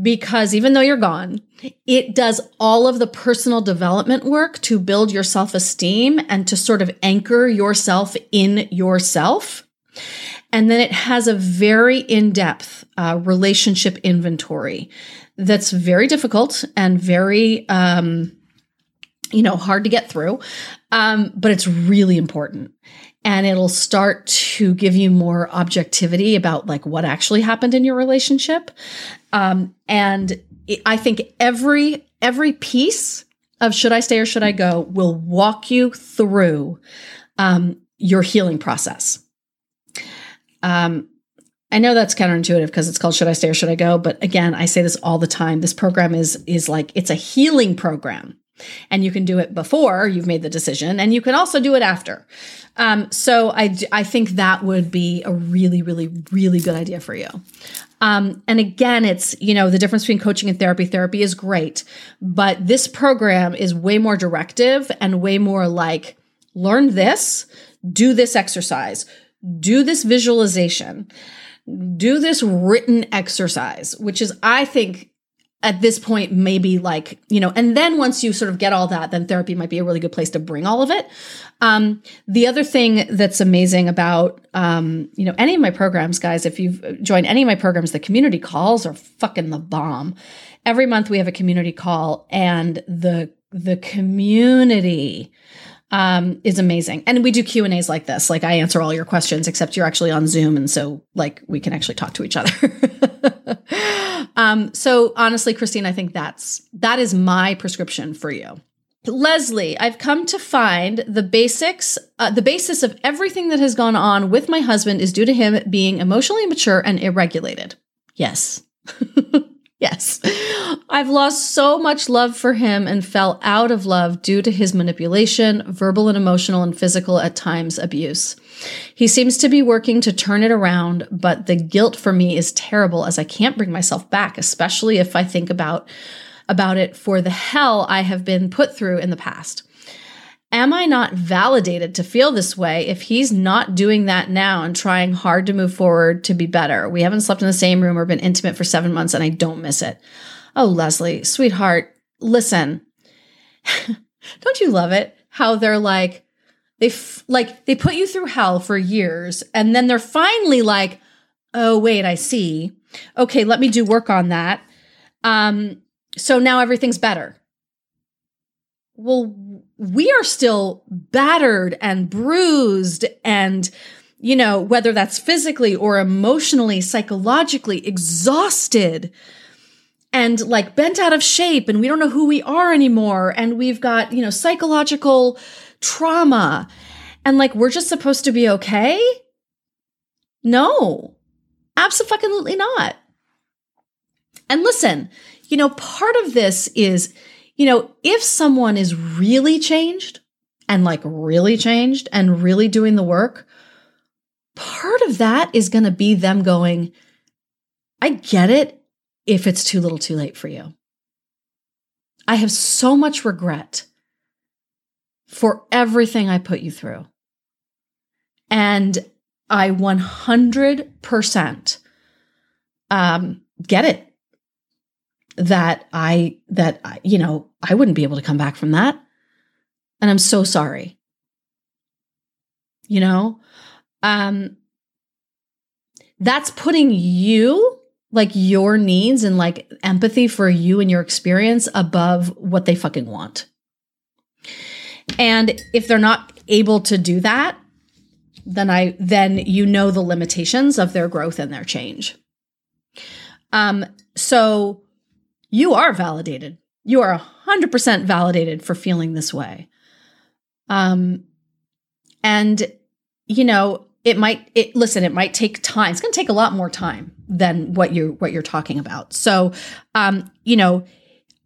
Because even though you're gone, it does all of the personal development work to build your self esteem and to sort of anchor yourself in yourself. And then it has a very in depth uh, relationship inventory that's very difficult and very, um, you know, hard to get through. Um, but it's really important. And it'll start to give you more objectivity about like what actually happened in your relationship. Um, and i think every every piece of should i stay or should i go will walk you through um, your healing process. Um, I know that's counterintuitive because it's called Should I Stay or Should I Go? But again, I say this all the time. This program is is like it's a healing program. And you can do it before you've made the decision, and you can also do it after. Um, so I, I think that would be a really, really, really good idea for you. Um, and again, it's, you know, the difference between coaching and therapy. Therapy is great, but this program is way more directive and way more like learn this, do this exercise, do this visualization, do this written exercise, which is, I think, at this point maybe like you know and then once you sort of get all that then therapy might be a really good place to bring all of it. Um, the other thing that's amazing about um, you know any of my programs guys if you've joined any of my programs the community calls are fucking the bomb. Every month we have a community call and the the community um, is amazing. And we do Q and A's like this. Like I answer all your questions, except you're actually on Zoom, and so like we can actually talk to each other. um, so honestly, Christine, I think that's that is my prescription for you. Leslie, I've come to find the basics, uh, the basis of everything that has gone on with my husband is due to him being emotionally immature and irregulated. Yes. yes. I've lost so much love for him and fell out of love due to his manipulation, verbal and emotional and physical at times abuse. He seems to be working to turn it around, but the guilt for me is terrible as I can't bring myself back, especially if I think about about it for the hell I have been put through in the past. Am I not validated to feel this way if he's not doing that now and trying hard to move forward to be better? We haven't slept in the same room or been intimate for seven months and I don't miss it. Oh, Leslie, sweetheart, listen. don't you love it how they're like, they f- like they put you through hell for years and then they're finally like, "Oh, wait, I see. Okay, let me do work on that." Um so now everything's better. Well, we are still battered and bruised and you know, whether that's physically or emotionally, psychologically exhausted and like bent out of shape and we don't know who we are anymore and we've got, you know, psychological trauma and like we're just supposed to be okay? No. Absolutely not. And listen, you know, part of this is you know, if someone is really changed and like really changed and really doing the work, part of that is going to be them going, I get it if it's too little too late for you. I have so much regret for everything I put you through. And I 100% um, get it that I, that, you know, I wouldn't be able to come back from that. And I'm so sorry. You know, um, that's putting you, like your needs and like empathy for you and your experience above what they fucking want. And if they're not able to do that, then I then you know the limitations of their growth and their change. Um so you are validated. You are 100% validated for feeling this way. Um, and, you know, it might it listen it might take time it's going to take a lot more time than what you're what you're talking about so um you know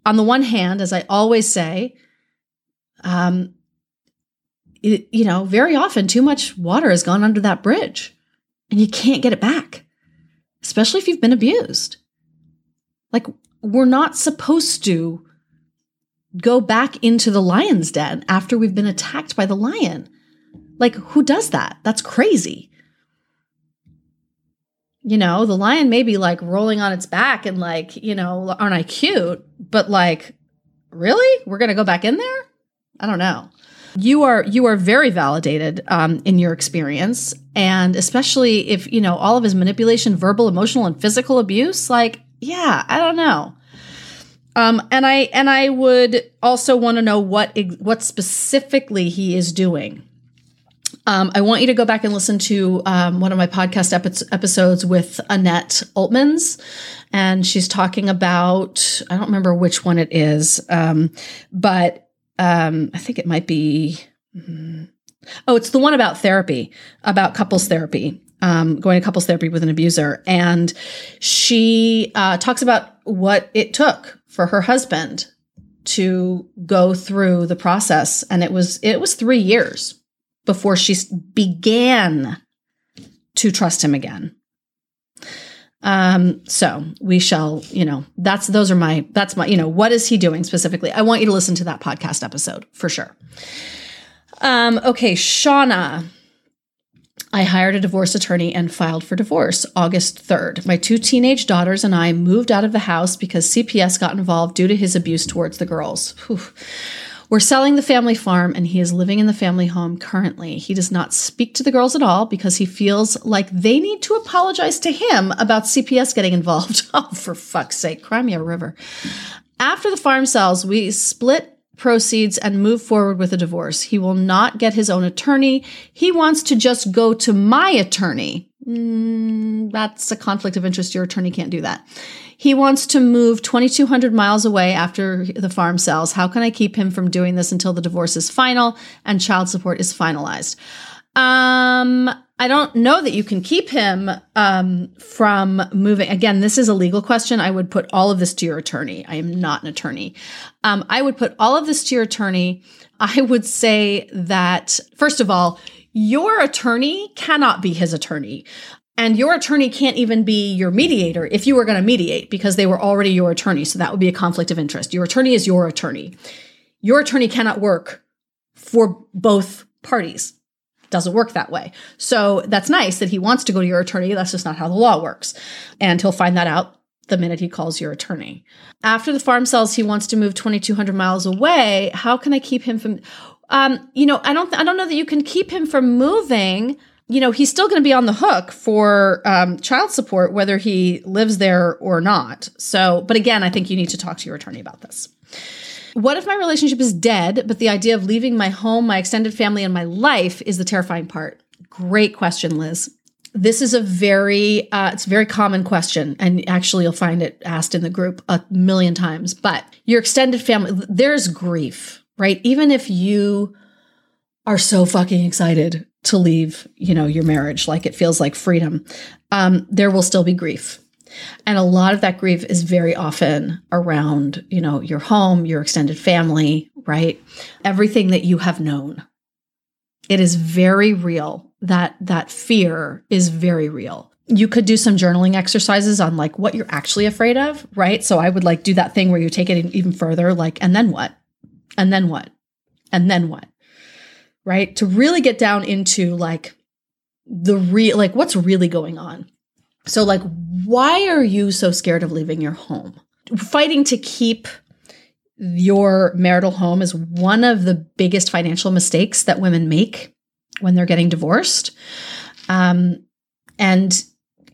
on the one hand as i always say um it, you know very often too much water has gone under that bridge and you can't get it back especially if you've been abused like we're not supposed to go back into the lion's den after we've been attacked by the lion. Like, who does that? That's crazy. You know, the lion may be like rolling on its back and like, you know, aren't I cute? But like, really? We're going to go back in there? I don't know. You are you are very validated um, in your experience, and especially if you know all of his manipulation, verbal, emotional, and physical abuse. Like, yeah, I don't know. Um, and I and I would also want to know what what specifically he is doing. Um, I want you to go back and listen to um, one of my podcast epi- episodes with Annette Oltmans, and she's talking about I don't remember which one it is, um, but um, I think it might be. Mm, oh, it's the one about therapy, about couples therapy, um, going to couples therapy with an abuser. And she uh, talks about what it took for her husband to go through the process. And it was, it was three years before she began to trust him again. Um, so we shall, you know, that's, those are my, that's my, you know, what is he doing specifically? I want you to listen to that podcast episode for sure. Um, okay, Shauna I hired a divorce attorney and filed for divorce August 3rd. My two teenage daughters and I moved out of the house because CPS got involved due to his abuse towards the girls. Whew. We're selling the family farm and he is living in the family home currently. He does not speak to the girls at all because he feels like they need to apologize to him about CPS getting involved. oh, for fuck's sake, cry me a river. After the farm sells, we split proceeds and move forward with a divorce. He will not get his own attorney. He wants to just go to my attorney. Mm, that's a conflict of interest. Your attorney can't do that. He wants to move 2,200 miles away after the farm sells. How can I keep him from doing this until the divorce is final and child support is finalized? Um, I don't know that you can keep him um, from moving. Again, this is a legal question. I would put all of this to your attorney. I am not an attorney. Um, I would put all of this to your attorney. I would say that, first of all, your attorney cannot be his attorney. And your attorney can't even be your mediator if you were going to mediate because they were already your attorney. So that would be a conflict of interest. Your attorney is your attorney. Your attorney cannot work for both parties doesn't work that way. So that's nice that he wants to go to your attorney. That's just not how the law works. And he'll find that out the minute he calls your attorney. After the farm sells, he wants to move 2200 miles away. How can I keep him from um, you know, I don't th- I don't know that you can keep him from moving. You know, he's still going to be on the hook for um, child support whether he lives there or not. So, but again, I think you need to talk to your attorney about this. What if my relationship is dead, but the idea of leaving my home, my extended family, and my life is the terrifying part? Great question, Liz. This is a very, uh, it's a very common question, and actually, you'll find it asked in the group a million times. But your extended family, there's grief, right? Even if you are so fucking excited to leave, you know, your marriage, like it feels like freedom, um, there will still be grief and a lot of that grief is very often around, you know, your home, your extended family, right? Everything that you have known. It is very real. That that fear is very real. You could do some journaling exercises on like what you're actually afraid of, right? So I would like do that thing where you take it even further like and then what? And then what? And then what? Right? To really get down into like the real like what's really going on so, like, why are you so scared of leaving your home? Fighting to keep your marital home is one of the biggest financial mistakes that women make when they're getting divorced. Um, and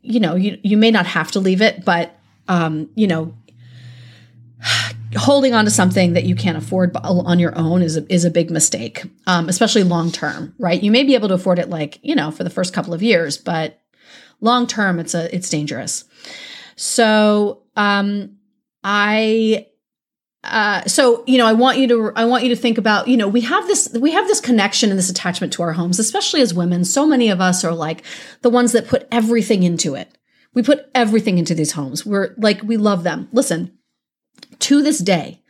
you know, you you may not have to leave it, but um, you know, holding on to something that you can't afford on your own is a, is a big mistake, um, especially long term, right? You may be able to afford it, like you know, for the first couple of years, but long term it's a it's dangerous. So um i uh, so you know i want you to i want you to think about you know we have this we have this connection and this attachment to our homes especially as women. So many of us are like the ones that put everything into it. We put everything into these homes. We're like we love them. Listen to this day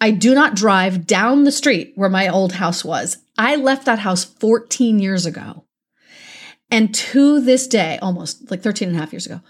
i do not drive down the street where my old house was. I left that house 14 years ago and to this day, almost like 13 and a half years ago,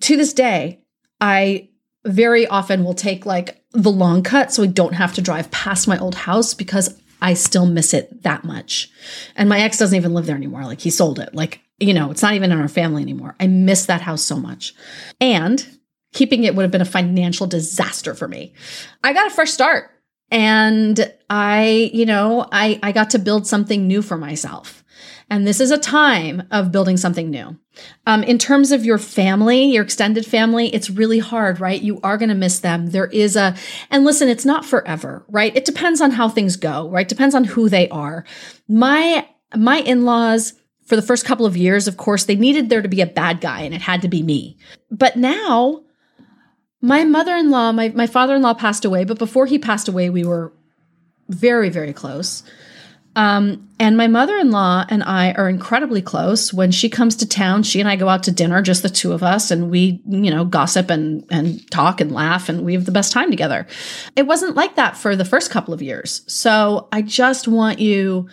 to this day, I very often will take like the long cut so I don't have to drive past my old house because I still miss it that much. And my ex doesn't even live there anymore. Like he sold it. Like, you know, it's not even in our family anymore. I miss that house so much. And keeping it would have been a financial disaster for me. I got a fresh start and I, you know, I I got to build something new for myself. And this is a time of building something new. Um, in terms of your family, your extended family, it's really hard, right? You are going to miss them. There is a, and listen, it's not forever, right? It depends on how things go, right? Depends on who they are. My, my in-laws, for the first couple of years, of course, they needed there to be a bad guy and it had to be me. But now, my mother-in-law, my, my father-in-law passed away, but before he passed away, we were very, very close. Um, and my mother in law and I are incredibly close. When she comes to town, she and I go out to dinner, just the two of us, and we, you know, gossip and, and talk and laugh, and we have the best time together. It wasn't like that for the first couple of years. So I just want you,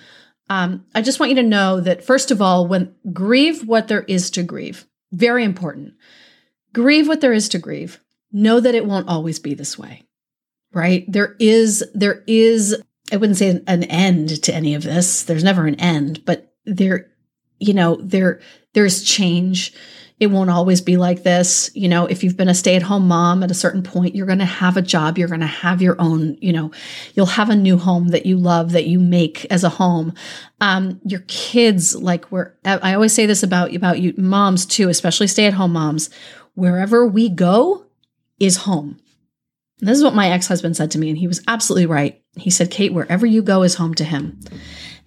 um, I just want you to know that, first of all, when grieve what there is to grieve, very important. Grieve what there is to grieve. Know that it won't always be this way right there is there is I wouldn't say an end to any of this. There's never an end, but there, you know, there, there's change. It won't always be like this. You know, if you've been a stay at home mom at a certain point, you're going to have a job. You're going to have your own, you know, you'll have a new home that you love, that you make as a home. Um, your kids, like where I always say this about, about you moms too, especially stay at home moms, wherever we go is home. This is what my ex husband said to me, and he was absolutely right. He said, Kate, wherever you go is home to him.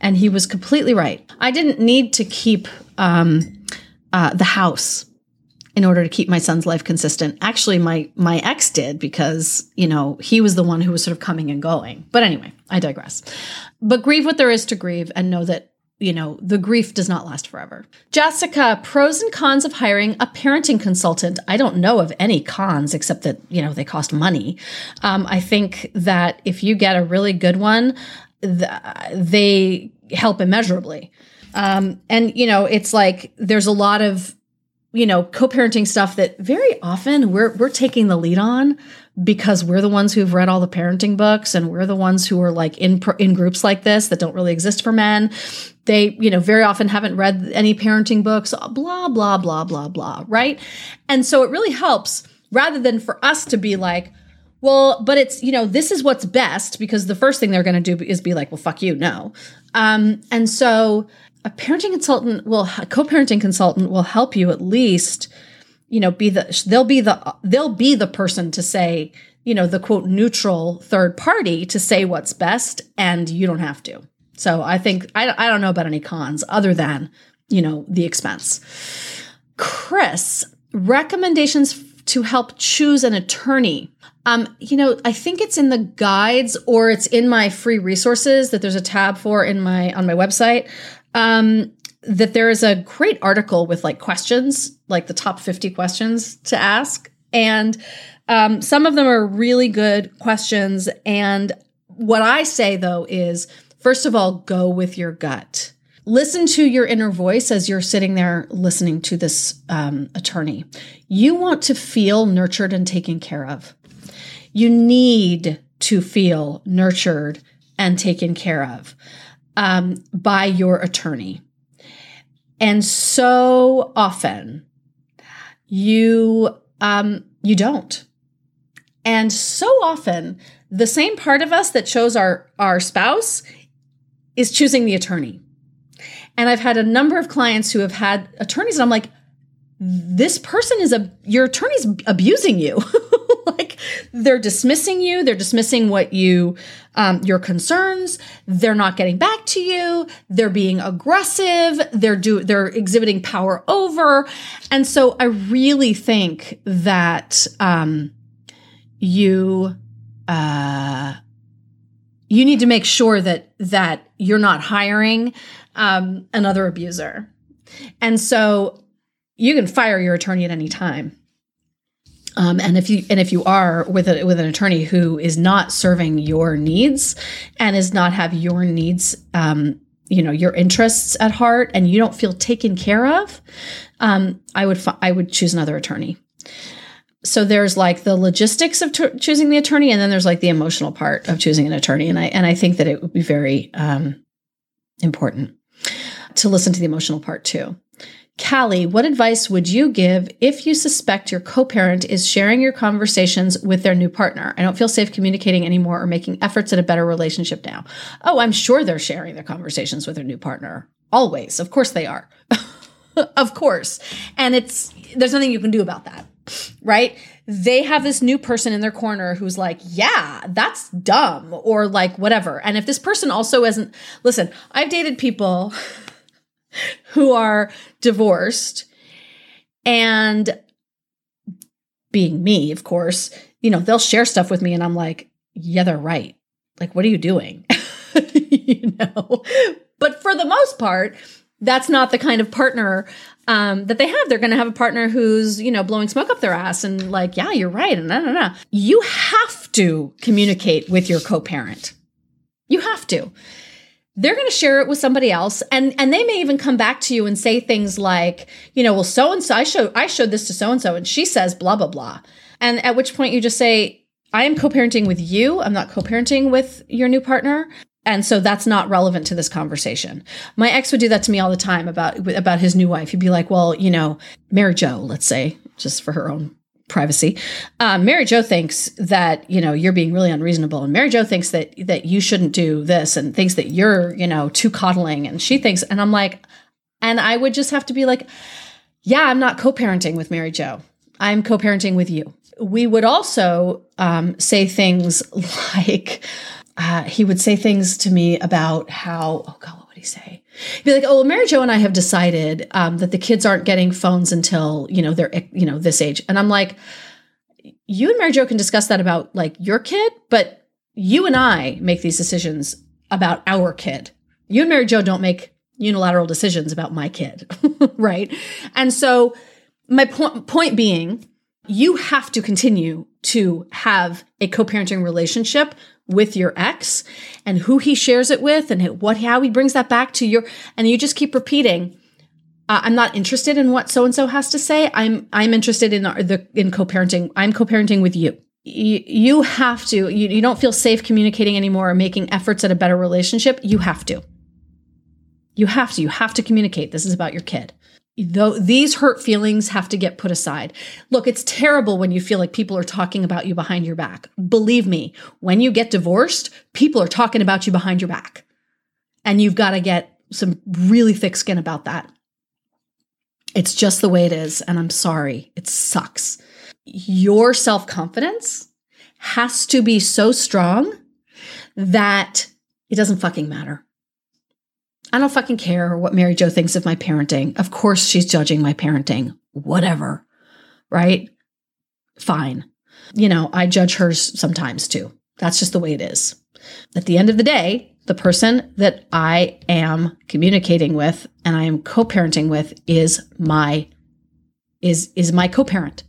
And he was completely right. I didn't need to keep um, uh, the house in order to keep my son's life consistent. Actually, my my ex did because you know he was the one who was sort of coming and going. But anyway, I digress. But grieve what there is to grieve, and know that you know, the grief does not last forever. Jessica, pros and cons of hiring a parenting consultant. I don't know of any cons except that, you know, they cost money. Um, I think that if you get a really good one, th- they help immeasurably. Um, and, you know, it's like there's a lot of, you know, co-parenting stuff that very often we're we're taking the lead on because we're the ones who've read all the parenting books and we're the ones who are like in in groups like this that don't really exist for men. They you know very often haven't read any parenting books blah blah blah blah blah right? And so it really helps rather than for us to be like well but it's you know this is what's best because the first thing they're going to do is be like well fuck you no. Um, and so a parenting consultant will a co-parenting consultant will help you at least you know be the they'll be the they'll be the person to say you know the quote neutral third party to say what's best and you don't have to. So i think i, I don't know about any cons other than you know the expense. Chris recommendations to help choose an attorney. Um, you know i think it's in the guides or it's in my free resources that there's a tab for in my on my website. Um, that there is a great article with like questions, like the top 50 questions to ask. And um, some of them are really good questions. And what I say though is, first of all, go with your gut. Listen to your inner voice as you're sitting there listening to this um, attorney. You want to feel nurtured and taken care of. You need to feel nurtured and taken care of um, by your attorney. And so often you um, you don't. And so often the same part of us that chose our our spouse is choosing the attorney. And I've had a number of clients who have had attorneys and I'm like this person is a your attorney's abusing you. like they're dismissing you they're dismissing what you um, your concerns they're not getting back to you they're being aggressive they're do they're exhibiting power over. And so i really think that um, you uh, you need to make sure that that you're not hiring um, another abuser. And so you can fire your attorney at any time um, and if you and if you are with a, with an attorney who is not serving your needs and is not have your needs, um, you know, your interests at heart, and you don't feel taken care of, um, I would I would choose another attorney. So there's like the logistics of t- choosing the attorney, and then there's like the emotional part of choosing an attorney, and I and I think that it would be very um, important to listen to the emotional part too. Callie, what advice would you give if you suspect your co parent is sharing your conversations with their new partner? I don't feel safe communicating anymore or making efforts at a better relationship now. Oh, I'm sure they're sharing their conversations with their new partner. Always. Of course they are. of course. And it's, there's nothing you can do about that, right? They have this new person in their corner who's like, yeah, that's dumb or like whatever. And if this person also isn't, listen, I've dated people. Who are divorced and being me, of course, you know, they'll share stuff with me and I'm like, yeah, they're right. Like, what are you doing? you know? But for the most part, that's not the kind of partner um, that they have. They're going to have a partner who's, you know, blowing smoke up their ass and like, yeah, you're right. And no, no, no. You have to communicate with your co parent. You have to they're going to share it with somebody else and and they may even come back to you and say things like you know well so and so i showed i showed this to so and so and she says blah blah blah and at which point you just say i am co-parenting with you i'm not co-parenting with your new partner and so that's not relevant to this conversation. My ex would do that to me all the time about about his new wife. He'd be like, "Well, you know, Mary Jo, let's say, just for her own privacy. Um, Mary Jo thinks that you know you're being really unreasonable, and Mary Jo thinks that that you shouldn't do this, and thinks that you're you know too coddling, and she thinks, and I'm like, and I would just have to be like, yeah, I'm not co-parenting with Mary Jo. I'm co-parenting with you. We would also um, say things like, uh, he would say things to me about how, oh God, he say? be like, oh, well, Mary Jo and I have decided um, that the kids aren't getting phones until you know they're you know this age, and I'm like, you and Mary Jo can discuss that about like your kid, but you and I make these decisions about our kid. You and Mary Jo don't make unilateral decisions about my kid, right? And so my po- point being, you have to continue to have a co-parenting relationship with your ex and who he shares it with and what how he brings that back to your and you just keep repeating uh, I'm not interested in what so and so has to say. I'm I'm interested in the in co-parenting. I'm co-parenting with you. You, you have to. You, you don't feel safe communicating anymore or making efforts at a better relationship. You have to. You have to. You have to communicate. This is about your kid. Though these hurt feelings have to get put aside. Look, it's terrible when you feel like people are talking about you behind your back. Believe me, when you get divorced, people are talking about you behind your back. And you've got to get some really thick skin about that. It's just the way it is. And I'm sorry, it sucks. Your self confidence has to be so strong that it doesn't fucking matter. I don't fucking care what Mary Jo thinks of my parenting. Of course, she's judging my parenting. Whatever. Right? Fine. You know, I judge hers sometimes too. That's just the way it is. At the end of the day, the person that I am communicating with and I am co-parenting with is my is is my co-parent.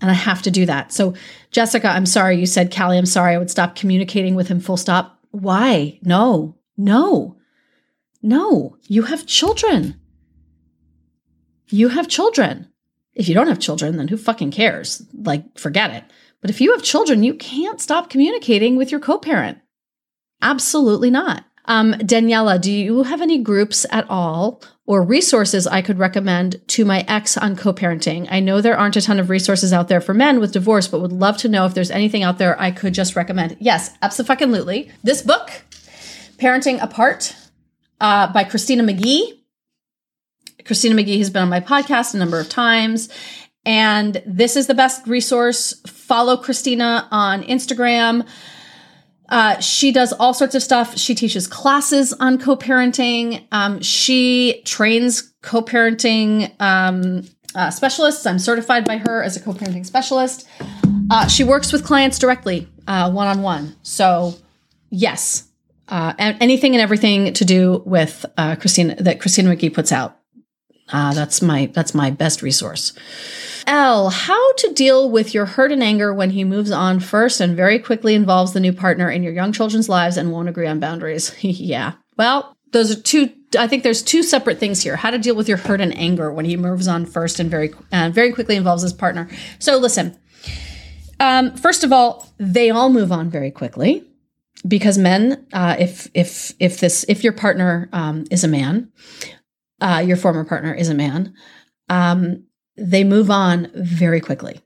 And I have to do that. So Jessica, I'm sorry you said Callie, I'm sorry I would stop communicating with him full stop. Why? No. No. No. You have children. You have children. If you don't have children, then who fucking cares? Like forget it. But if you have children, you can't stop communicating with your co-parent. Absolutely not. Um, Daniela, do you have any groups at all or resources I could recommend to my ex on co parenting? I know there aren't a ton of resources out there for men with divorce, but would love to know if there's anything out there I could just recommend. Yes, absolutely. This book, Parenting Apart uh, by Christina McGhee. Christina McGhee has been on my podcast a number of times. And this is the best resource. Follow Christina on Instagram. Uh, she does all sorts of stuff. She teaches classes on co-parenting. Um, she trains co-parenting um, uh, specialists. I'm certified by her as a co-parenting specialist. Uh, she works with clients directly, one on one. So, yes, uh, anything and everything to do with uh, Christina that Christina McGhee puts out. Uh, that's my that's my best resource. L, how to deal with your hurt and anger when he moves on first and very quickly involves the new partner in your young children's lives and won't agree on boundaries. yeah. Well, those are two I think there's two separate things here. How to deal with your hurt and anger when he moves on first and very uh, very quickly involves his partner. So listen. Um, first of all, they all move on very quickly because men, uh, if if if this if your partner um, is a man, uh, your former partner is a man, um, they move on very quickly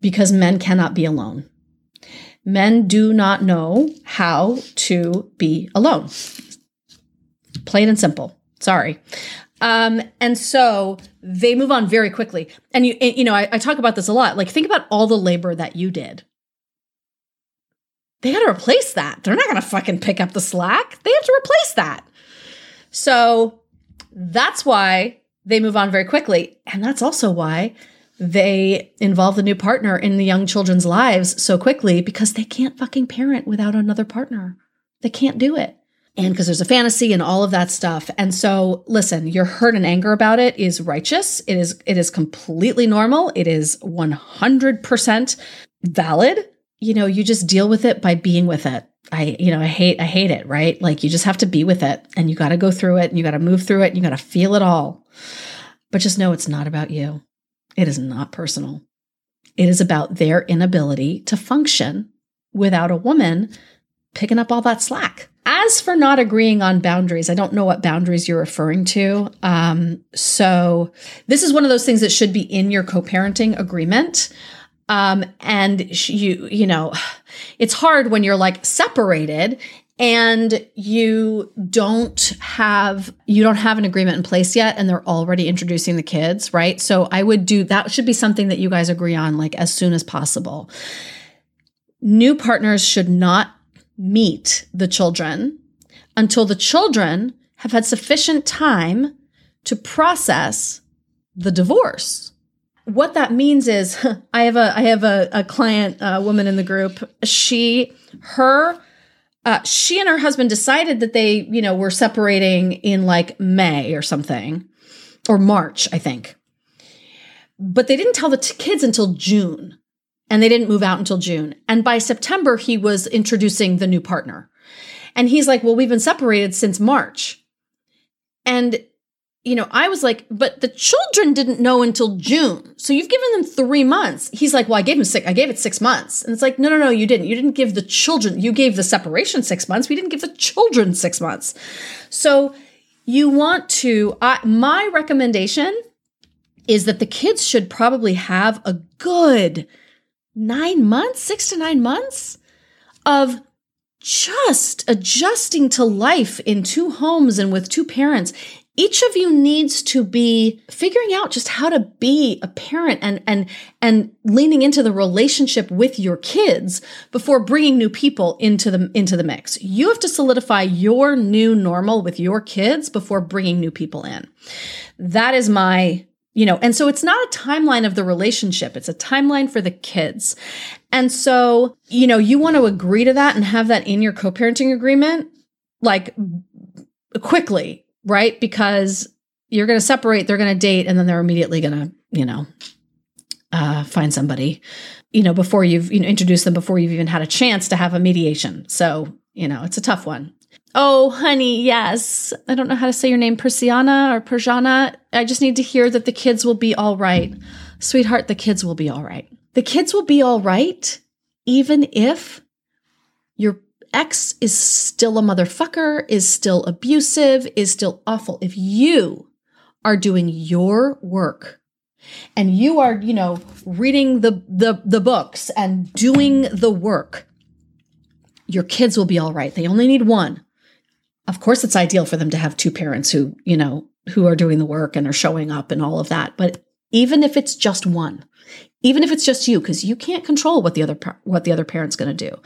because men cannot be alone. Men do not know how to be alone. Plain and simple. Sorry. Um, and so they move on very quickly. And you, you know, I, I talk about this a lot. Like, think about all the labor that you did. They got to replace that. They're not going to fucking pick up the slack. They have to replace that. So that's why they move on very quickly. And that's also why they involve the new partner in the young children's lives so quickly because they can't fucking parent without another partner. They can't do it. And because there's a fantasy and all of that stuff. And so listen, your hurt and anger about it is righteous. It is it is completely normal. It is 100% valid. You know, you just deal with it by being with it. I, you know, I hate, I hate it, right? Like you just have to be with it and you got to go through it and you got to move through it and you got to feel it all. But just know it's not about you. It is not personal. It is about their inability to function without a woman picking up all that slack. As for not agreeing on boundaries, I don't know what boundaries you're referring to. Um, so this is one of those things that should be in your co-parenting agreement. Um, and you, you know, it's hard when you're like separated and you don't have you don't have an agreement in place yet and they're already introducing the kids right? So i would do that should be something that you guys agree on like as soon as possible. New partners should not meet the children until the children have had sufficient time to process the divorce what that means is I have a I have a, a client a woman in the group. She her uh, she and her husband decided that they, you know, were separating in like May or something, or March, I think. But they didn't tell the t- kids until June, and they didn't move out until June. And by September, he was introducing the new partner. And he's like, Well, we've been separated since March. And you know, I was like, but the children didn't know until June. So you've given them three months. He's like, well, I gave him six, I gave it six months. And it's like, no, no, no, you didn't. You didn't give the children, you gave the separation six months. We didn't give the children six months. So you want to, I, my recommendation is that the kids should probably have a good nine months, six to nine months of just adjusting to life in two homes and with two parents each of you needs to be figuring out just how to be a parent and and and leaning into the relationship with your kids before bringing new people into the into the mix. You have to solidify your new normal with your kids before bringing new people in. That is my you know, and so it's not a timeline of the relationship. It's a timeline for the kids. And so, you know, you want to agree to that and have that in your co-parenting agreement like quickly right? Because you're going to separate, they're going to date, and then they're immediately going to, you know, uh, find somebody, you know, before you've you know introduced them, before you've even had a chance to have a mediation. So you know, it's a tough one. Oh, honey, yes. I don't know how to say your name, Persiana or Persiana. I just need to hear that the kids will be all right. Sweetheart, the kids will be all right. The kids will be all right, even if your ex is still a motherfucker, is still abusive, is still awful. If you are doing your work and you are, you know, reading the the the books and doing the work, your kids will be all right. They only need one. Of course, it's ideal for them to have two parents who, you know, who are doing the work and are showing up and all of that. But even if it's just one, even if it's just you because you can't control what the other what the other parent's going to do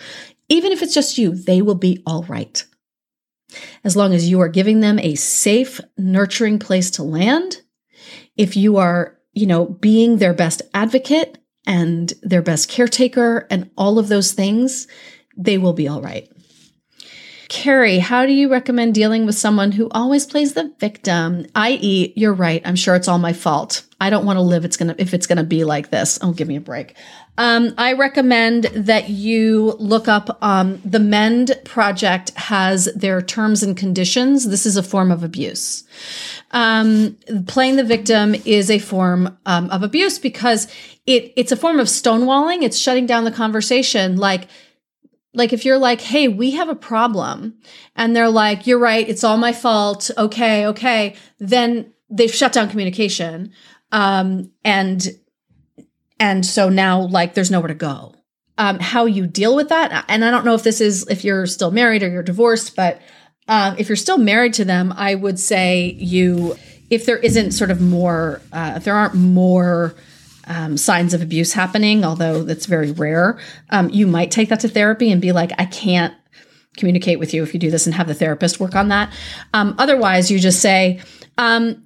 even if it's just you, they will be all right. As long as you are giving them a safe, nurturing place to land, if you are, you know, being their best advocate and their best caretaker and all of those things, they will be all right. Carrie, how do you recommend dealing with someone who always plays the victim? I.e., you're right. I'm sure it's all my fault. I don't want to live. It's gonna if it's gonna be like this. Oh, give me a break. Um, I recommend that you look up um, the Mend Project has their terms and conditions. This is a form of abuse. Um, playing the victim is a form um, of abuse because it it's a form of stonewalling. It's shutting down the conversation. Like like if you're like, hey, we have a problem, and they're like, you're right, it's all my fault. Okay, okay, then they've shut down communication. Um, and and so now, like, there's nowhere to go. Um, how you deal with that, and I don't know if this is if you're still married or you're divorced, but um, if you're still married to them, I would say you, if there isn't sort of more, uh, if there aren't more um, signs of abuse happening, although that's very rare, um, you might take that to therapy and be like, I can't communicate with you if you do this and have the therapist work on that. Um, otherwise, you just say, um,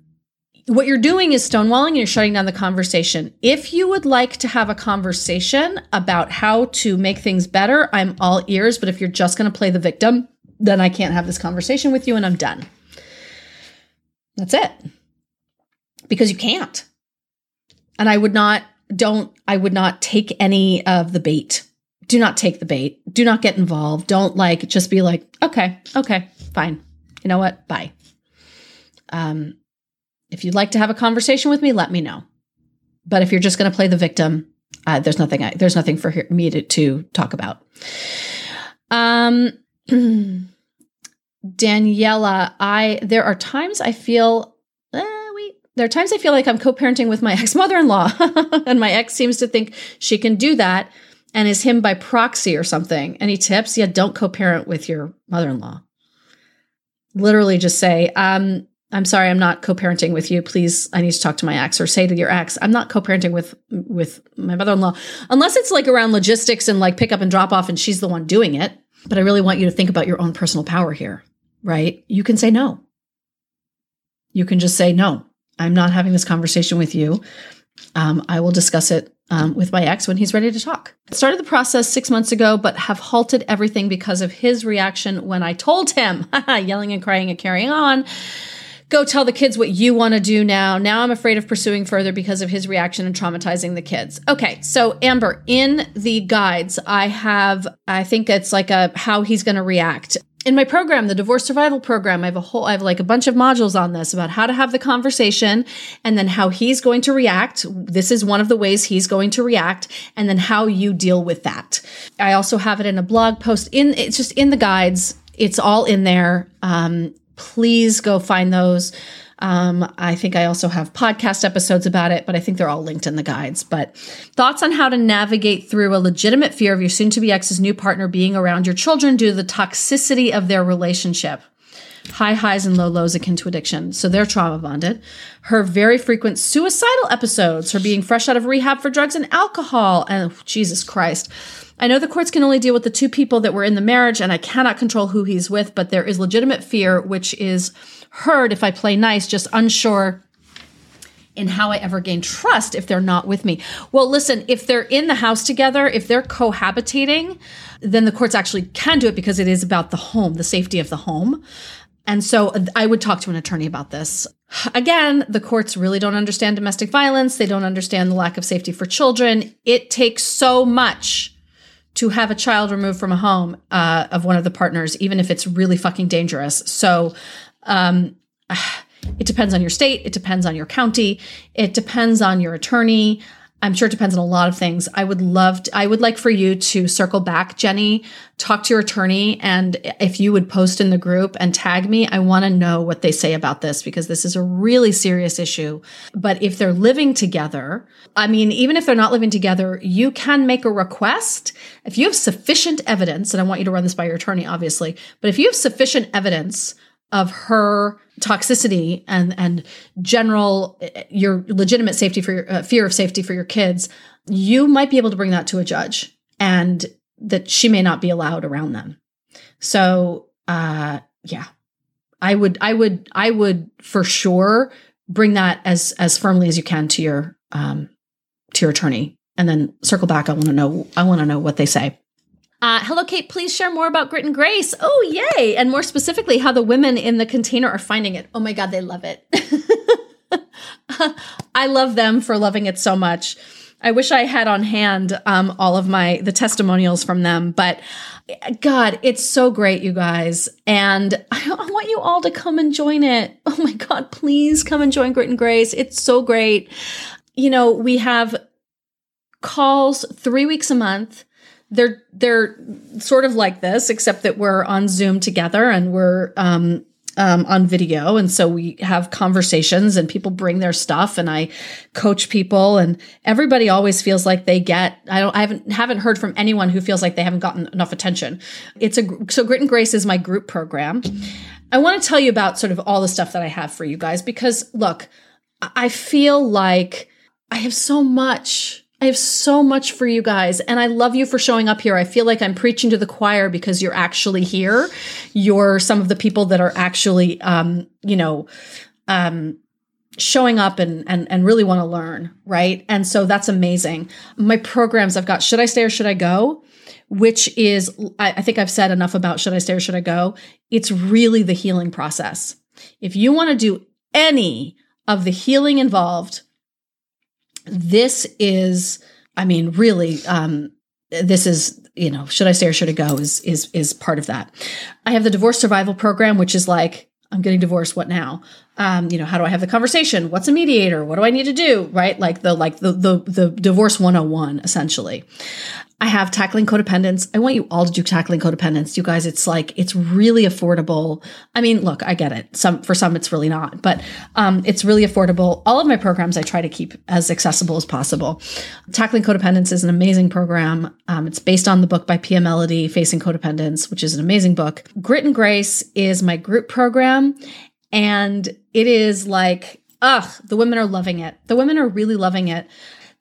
what you're doing is stonewalling and you're shutting down the conversation. If you would like to have a conversation about how to make things better, I'm all ears. But if you're just going to play the victim, then I can't have this conversation with you and I'm done. That's it. Because you can't. And I would not, don't, I would not take any of the bait. Do not take the bait. Do not get involved. Don't like, just be like, okay, okay, fine. You know what? Bye. Um, if you'd like to have a conversation with me, let me know. But if you're just going to play the victim, uh, there's nothing. I, there's nothing for me to, to talk about. Um, Daniela, I there are times I feel. Uh, wait, there are times I feel like I'm co-parenting with my ex mother-in-law, and my ex seems to think she can do that and is him by proxy or something. Any tips? Yeah, don't co-parent with your mother-in-law. Literally, just say, um, I'm sorry, I'm not co-parenting with you. Please, I need to talk to my ex or say to your ex, I'm not co-parenting with with my mother-in-law unless it's like around logistics and like pick up and drop off and she's the one doing it. But I really want you to think about your own personal power here, right? You can say no. You can just say no. I'm not having this conversation with you. Um, I will discuss it um, with my ex when he's ready to talk. Started the process six months ago, but have halted everything because of his reaction when I told him, yelling and crying and carrying on. Go tell the kids what you want to do now. Now I'm afraid of pursuing further because of his reaction and traumatizing the kids. Okay, so Amber, in the guides, I have, I think it's like a how he's going to react in my program, the divorce survival program, I have a whole, I have like a bunch of modules on this about how to have the conversation and then how he's going to react. This is one of the ways he's going to react and then how you deal with that. I also have it in a blog post in, it's just in the guides. It's all in there. Um, please go find those. Um, I think I also have podcast episodes about it, but I think they're all linked in the guides. But thoughts on how to navigate through a legitimate fear of your soon to be ex's new partner being around your children due to the toxicity of their relationship. High highs and low lows akin to addiction. So they're trauma bonded. Her very frequent suicidal episodes, her being fresh out of rehab for drugs and alcohol. And oh, Jesus Christ. I know the courts can only deal with the two people that were in the marriage, and I cannot control who he's with, but there is legitimate fear, which is heard if I play nice, just unsure in how I ever gain trust if they're not with me. Well, listen, if they're in the house together, if they're cohabitating, then the courts actually can do it because it is about the home, the safety of the home. And so I would talk to an attorney about this. Again, the courts really don't understand domestic violence. They don't understand the lack of safety for children. It takes so much to have a child removed from a home uh, of one of the partners, even if it's really fucking dangerous. So um, it depends on your state. It depends on your county. It depends on your attorney. I'm sure it depends on a lot of things. I would love to, I would like for you to circle back, Jenny, talk to your attorney. And if you would post in the group and tag me, I want to know what they say about this because this is a really serious issue. But if they're living together, I mean, even if they're not living together, you can make a request. If you have sufficient evidence, and I want you to run this by your attorney, obviously, but if you have sufficient evidence of her toxicity and and general your legitimate safety for your uh, fear of safety for your kids you might be able to bring that to a judge and that she may not be allowed around them. So uh yeah. I would i would i would for sure bring that as as firmly as you can to your um to your attorney and then circle back. I want to know i want to know what they say uh, hello, Kate. Please share more about Grit and Grace. Oh, yay. And more specifically, how the women in the container are finding it. Oh my God, they love it. I love them for loving it so much. I wish I had on hand um, all of my the testimonials from them, but God, it's so great, you guys, and I, I want you all to come and join it. Oh my God, please come and join Grit and Grace. It's so great. You know, we have calls three weeks a month they're they're sort of like this, except that we're on Zoom together and we're um, um, on video, and so we have conversations and people bring their stuff, and I coach people, and everybody always feels like they get. I don't. I haven't haven't heard from anyone who feels like they haven't gotten enough attention. It's a so Grit and Grace is my group program. I want to tell you about sort of all the stuff that I have for you guys because look, I feel like I have so much I have so much for you guys, and I love you for showing up here. I feel like I'm preaching to the choir because you're actually here. You're some of the people that are actually, um, you know, um, showing up and and and really want to learn, right? And so that's amazing. My programs I've got Should I Stay or Should I Go? Which is I, I think I've said enough about Should I Stay or Should I Go? It's really the healing process. If you want to do any of the healing involved this is, I mean, really, um, this is you know should i stay or should i go is is is part of that. I have the divorce survival program which is like i'm getting divorced what now? Um, you know how do i have the conversation? What's a mediator? What do i need to do? Right? Like the like the the, the divorce 101 essentially I have tackling codependence. I want you all to do tackling codependence. You guys, it's like it's really affordable. I mean, look, I get it. Some for some it's really not, but um, it's really affordable. All of my programs I try to keep as accessible as possible. Tackling codependence is an amazing program. Um, it's based on the book by Pia Mellody, Facing Codependence, which is an amazing book. Grit and Grace is my group program, and it is like, ugh, the women are loving it. The women are really loving it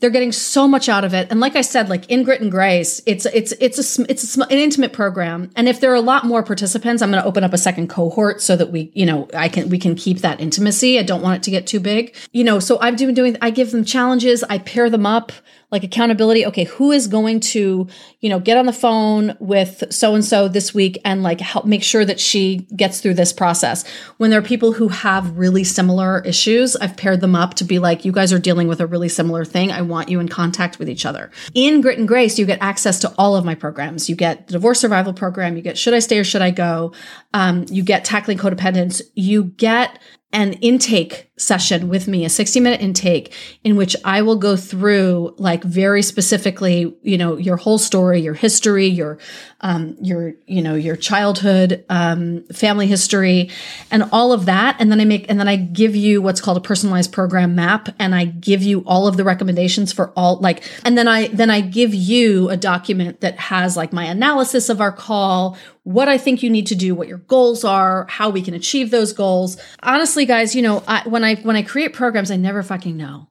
they're getting so much out of it. And like I said, like in Grit and Grace, it's it's it's a it's a, an intimate program. And if there are a lot more participants, I'm going to open up a second cohort so that we, you know, I can we can keep that intimacy. I don't want it to get too big. You know, so I've been doing I give them challenges, I pair them up like accountability. Okay, who is going to, you know, get on the phone with so and so this week and like help make sure that she gets through this process? When there are people who have really similar issues, I've paired them up to be like, you guys are dealing with a really similar thing. I want you in contact with each other. In Grit and Grace, you get access to all of my programs. You get the divorce survival program, you get Should I Stay or Should I Go? Um, you get Tackling Codependence, you get an intake session with me, a 60 minute intake in which I will go through like very specifically, you know, your whole story, your history, your, um, your, you know, your childhood, um, family history and all of that. And then I make, and then I give you what's called a personalized program map and I give you all of the recommendations for all like, and then I, then I give you a document that has like my analysis of our call, what I think you need to do, what your goals are, how we can achieve those goals. Honestly, guys, you know, I, when I when I create programs, I never fucking know.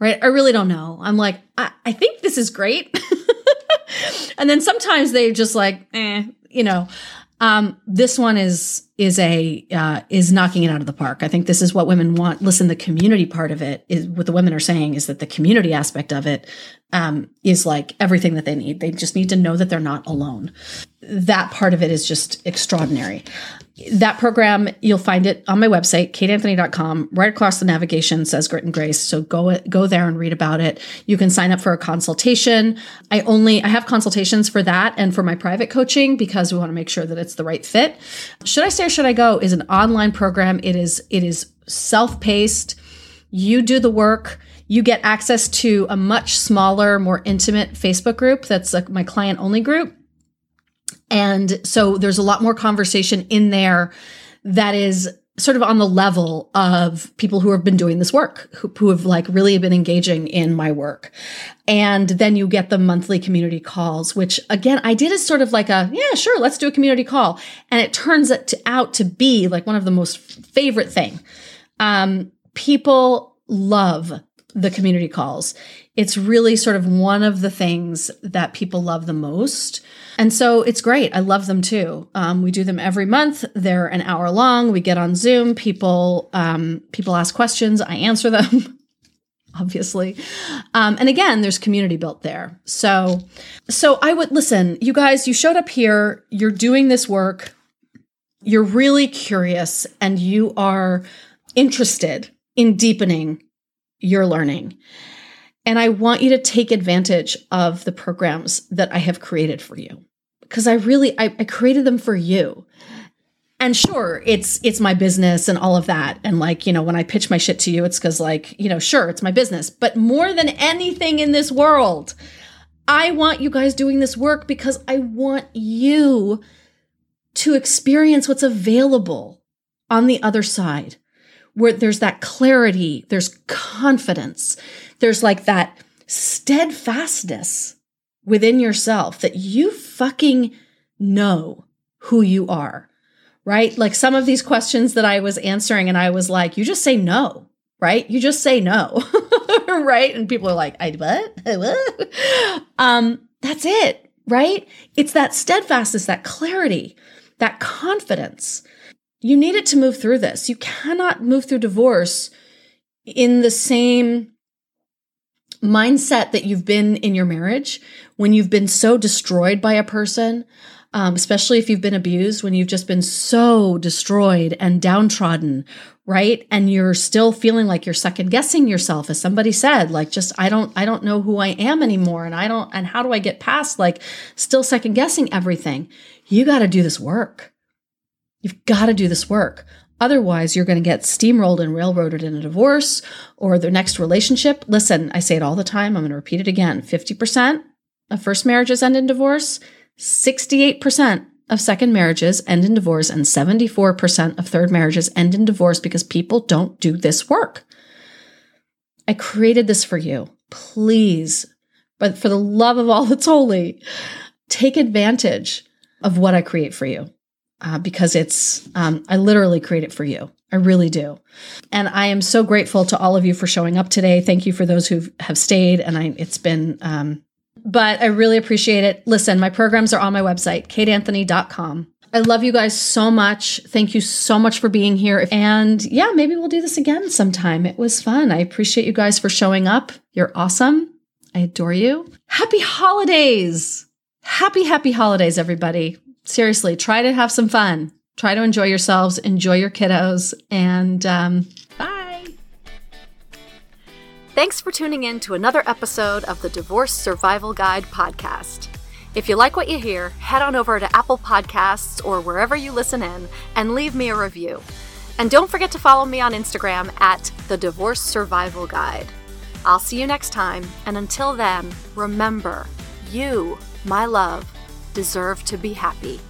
Right? I really don't know. I'm like, I, I think this is great. and then sometimes they just like, eh, you know. Um, this one is is a uh, is knocking it out of the park. I think this is what women want. Listen, the community part of it is what the women are saying is that the community aspect of it um, is like everything that they need. They just need to know that they're not alone. That part of it is just extraordinary that program you'll find it on my website kateanthony.com right across the navigation says grit and grace. So go go there and read about it. You can sign up for a consultation. I only i have consultations for that and for my private coaching because we want to make sure that it's the right fit. Should i stay or should i go is an online program. It is it is self-paced. You do the work. You get access to a much smaller more intimate facebook group. That's like my client only group and so there's a lot more conversation in there that is sort of on the level of people who have been doing this work, who, who, have like really been engaging in my work. And then you get the monthly community calls, which again, I did as sort of like a, yeah, sure, let's do a community call. And it turns out to be like one of the most favorite thing. Um, people love the community calls. It's really sort of one of the things that people love the most and so it's great. I love them too. Um, we do them every month. They're an hour long. We get on Zoom. People um, people ask questions. I answer them. obviously um, and again there's community built there so so i would listen you guys you showed up here you're doing this work you're really curious and you are interested in deepening your learning and I want you to take advantage of the programs that I have created for you because I really I, I created them for you. And sure, it's it's my business and all of that. And like, you know, when I pitch my shit to you, it's because like, you know, sure, it's my business. But more than anything in this world, I want you guys doing this work because I want you to experience what's available on the other side, where there's that clarity, there's confidence, there's like that steadfastness within yourself that you fucking know who you are, right? Like some of these questions that I was answering, and I was like, you just say no, right? You just say no, right? And people are like, I what? what? Um, that's it, right? It's that steadfastness, that clarity, that confidence. You need it to move through this. You cannot move through divorce in the same mindset that you've been in your marriage when you've been so destroyed by a person, um, especially if you've been abused, when you've just been so destroyed and downtrodden, right? And you're still feeling like you're second guessing yourself, as somebody said, like just I don't I don't know who I am anymore, and I don't and how do I get past like still second guessing everything? You got to do this work. You've got to do this work. Otherwise, you're going to get steamrolled and railroaded in a divorce or the next relationship. Listen, I say it all the time. I'm going to repeat it again 50% of first marriages end in divorce, 68% of second marriages end in divorce, and 74% of third marriages end in divorce because people don't do this work. I created this for you. Please, but for the love of all that's holy, take advantage of what I create for you uh, because it's, um, I literally create it for you. I really do. And I am so grateful to all of you for showing up today. Thank you for those who have stayed. And I, it's been, um, but I really appreciate it. Listen, my programs are on my website, kateanthony.com. I love you guys so much. Thank you so much for being here. And yeah, maybe we'll do this again sometime. It was fun. I appreciate you guys for showing up. You're awesome. I adore you. Happy holidays. Happy, happy holidays, everybody. Seriously, try to have some fun. Try to enjoy yourselves, enjoy your kiddos, and um, bye. Thanks for tuning in to another episode of the Divorce Survival Guide podcast. If you like what you hear, head on over to Apple Podcasts or wherever you listen in and leave me a review. And don't forget to follow me on Instagram at the Divorce Survival Guide. I'll see you next time, and until then, remember you, my love, deserve to be happy.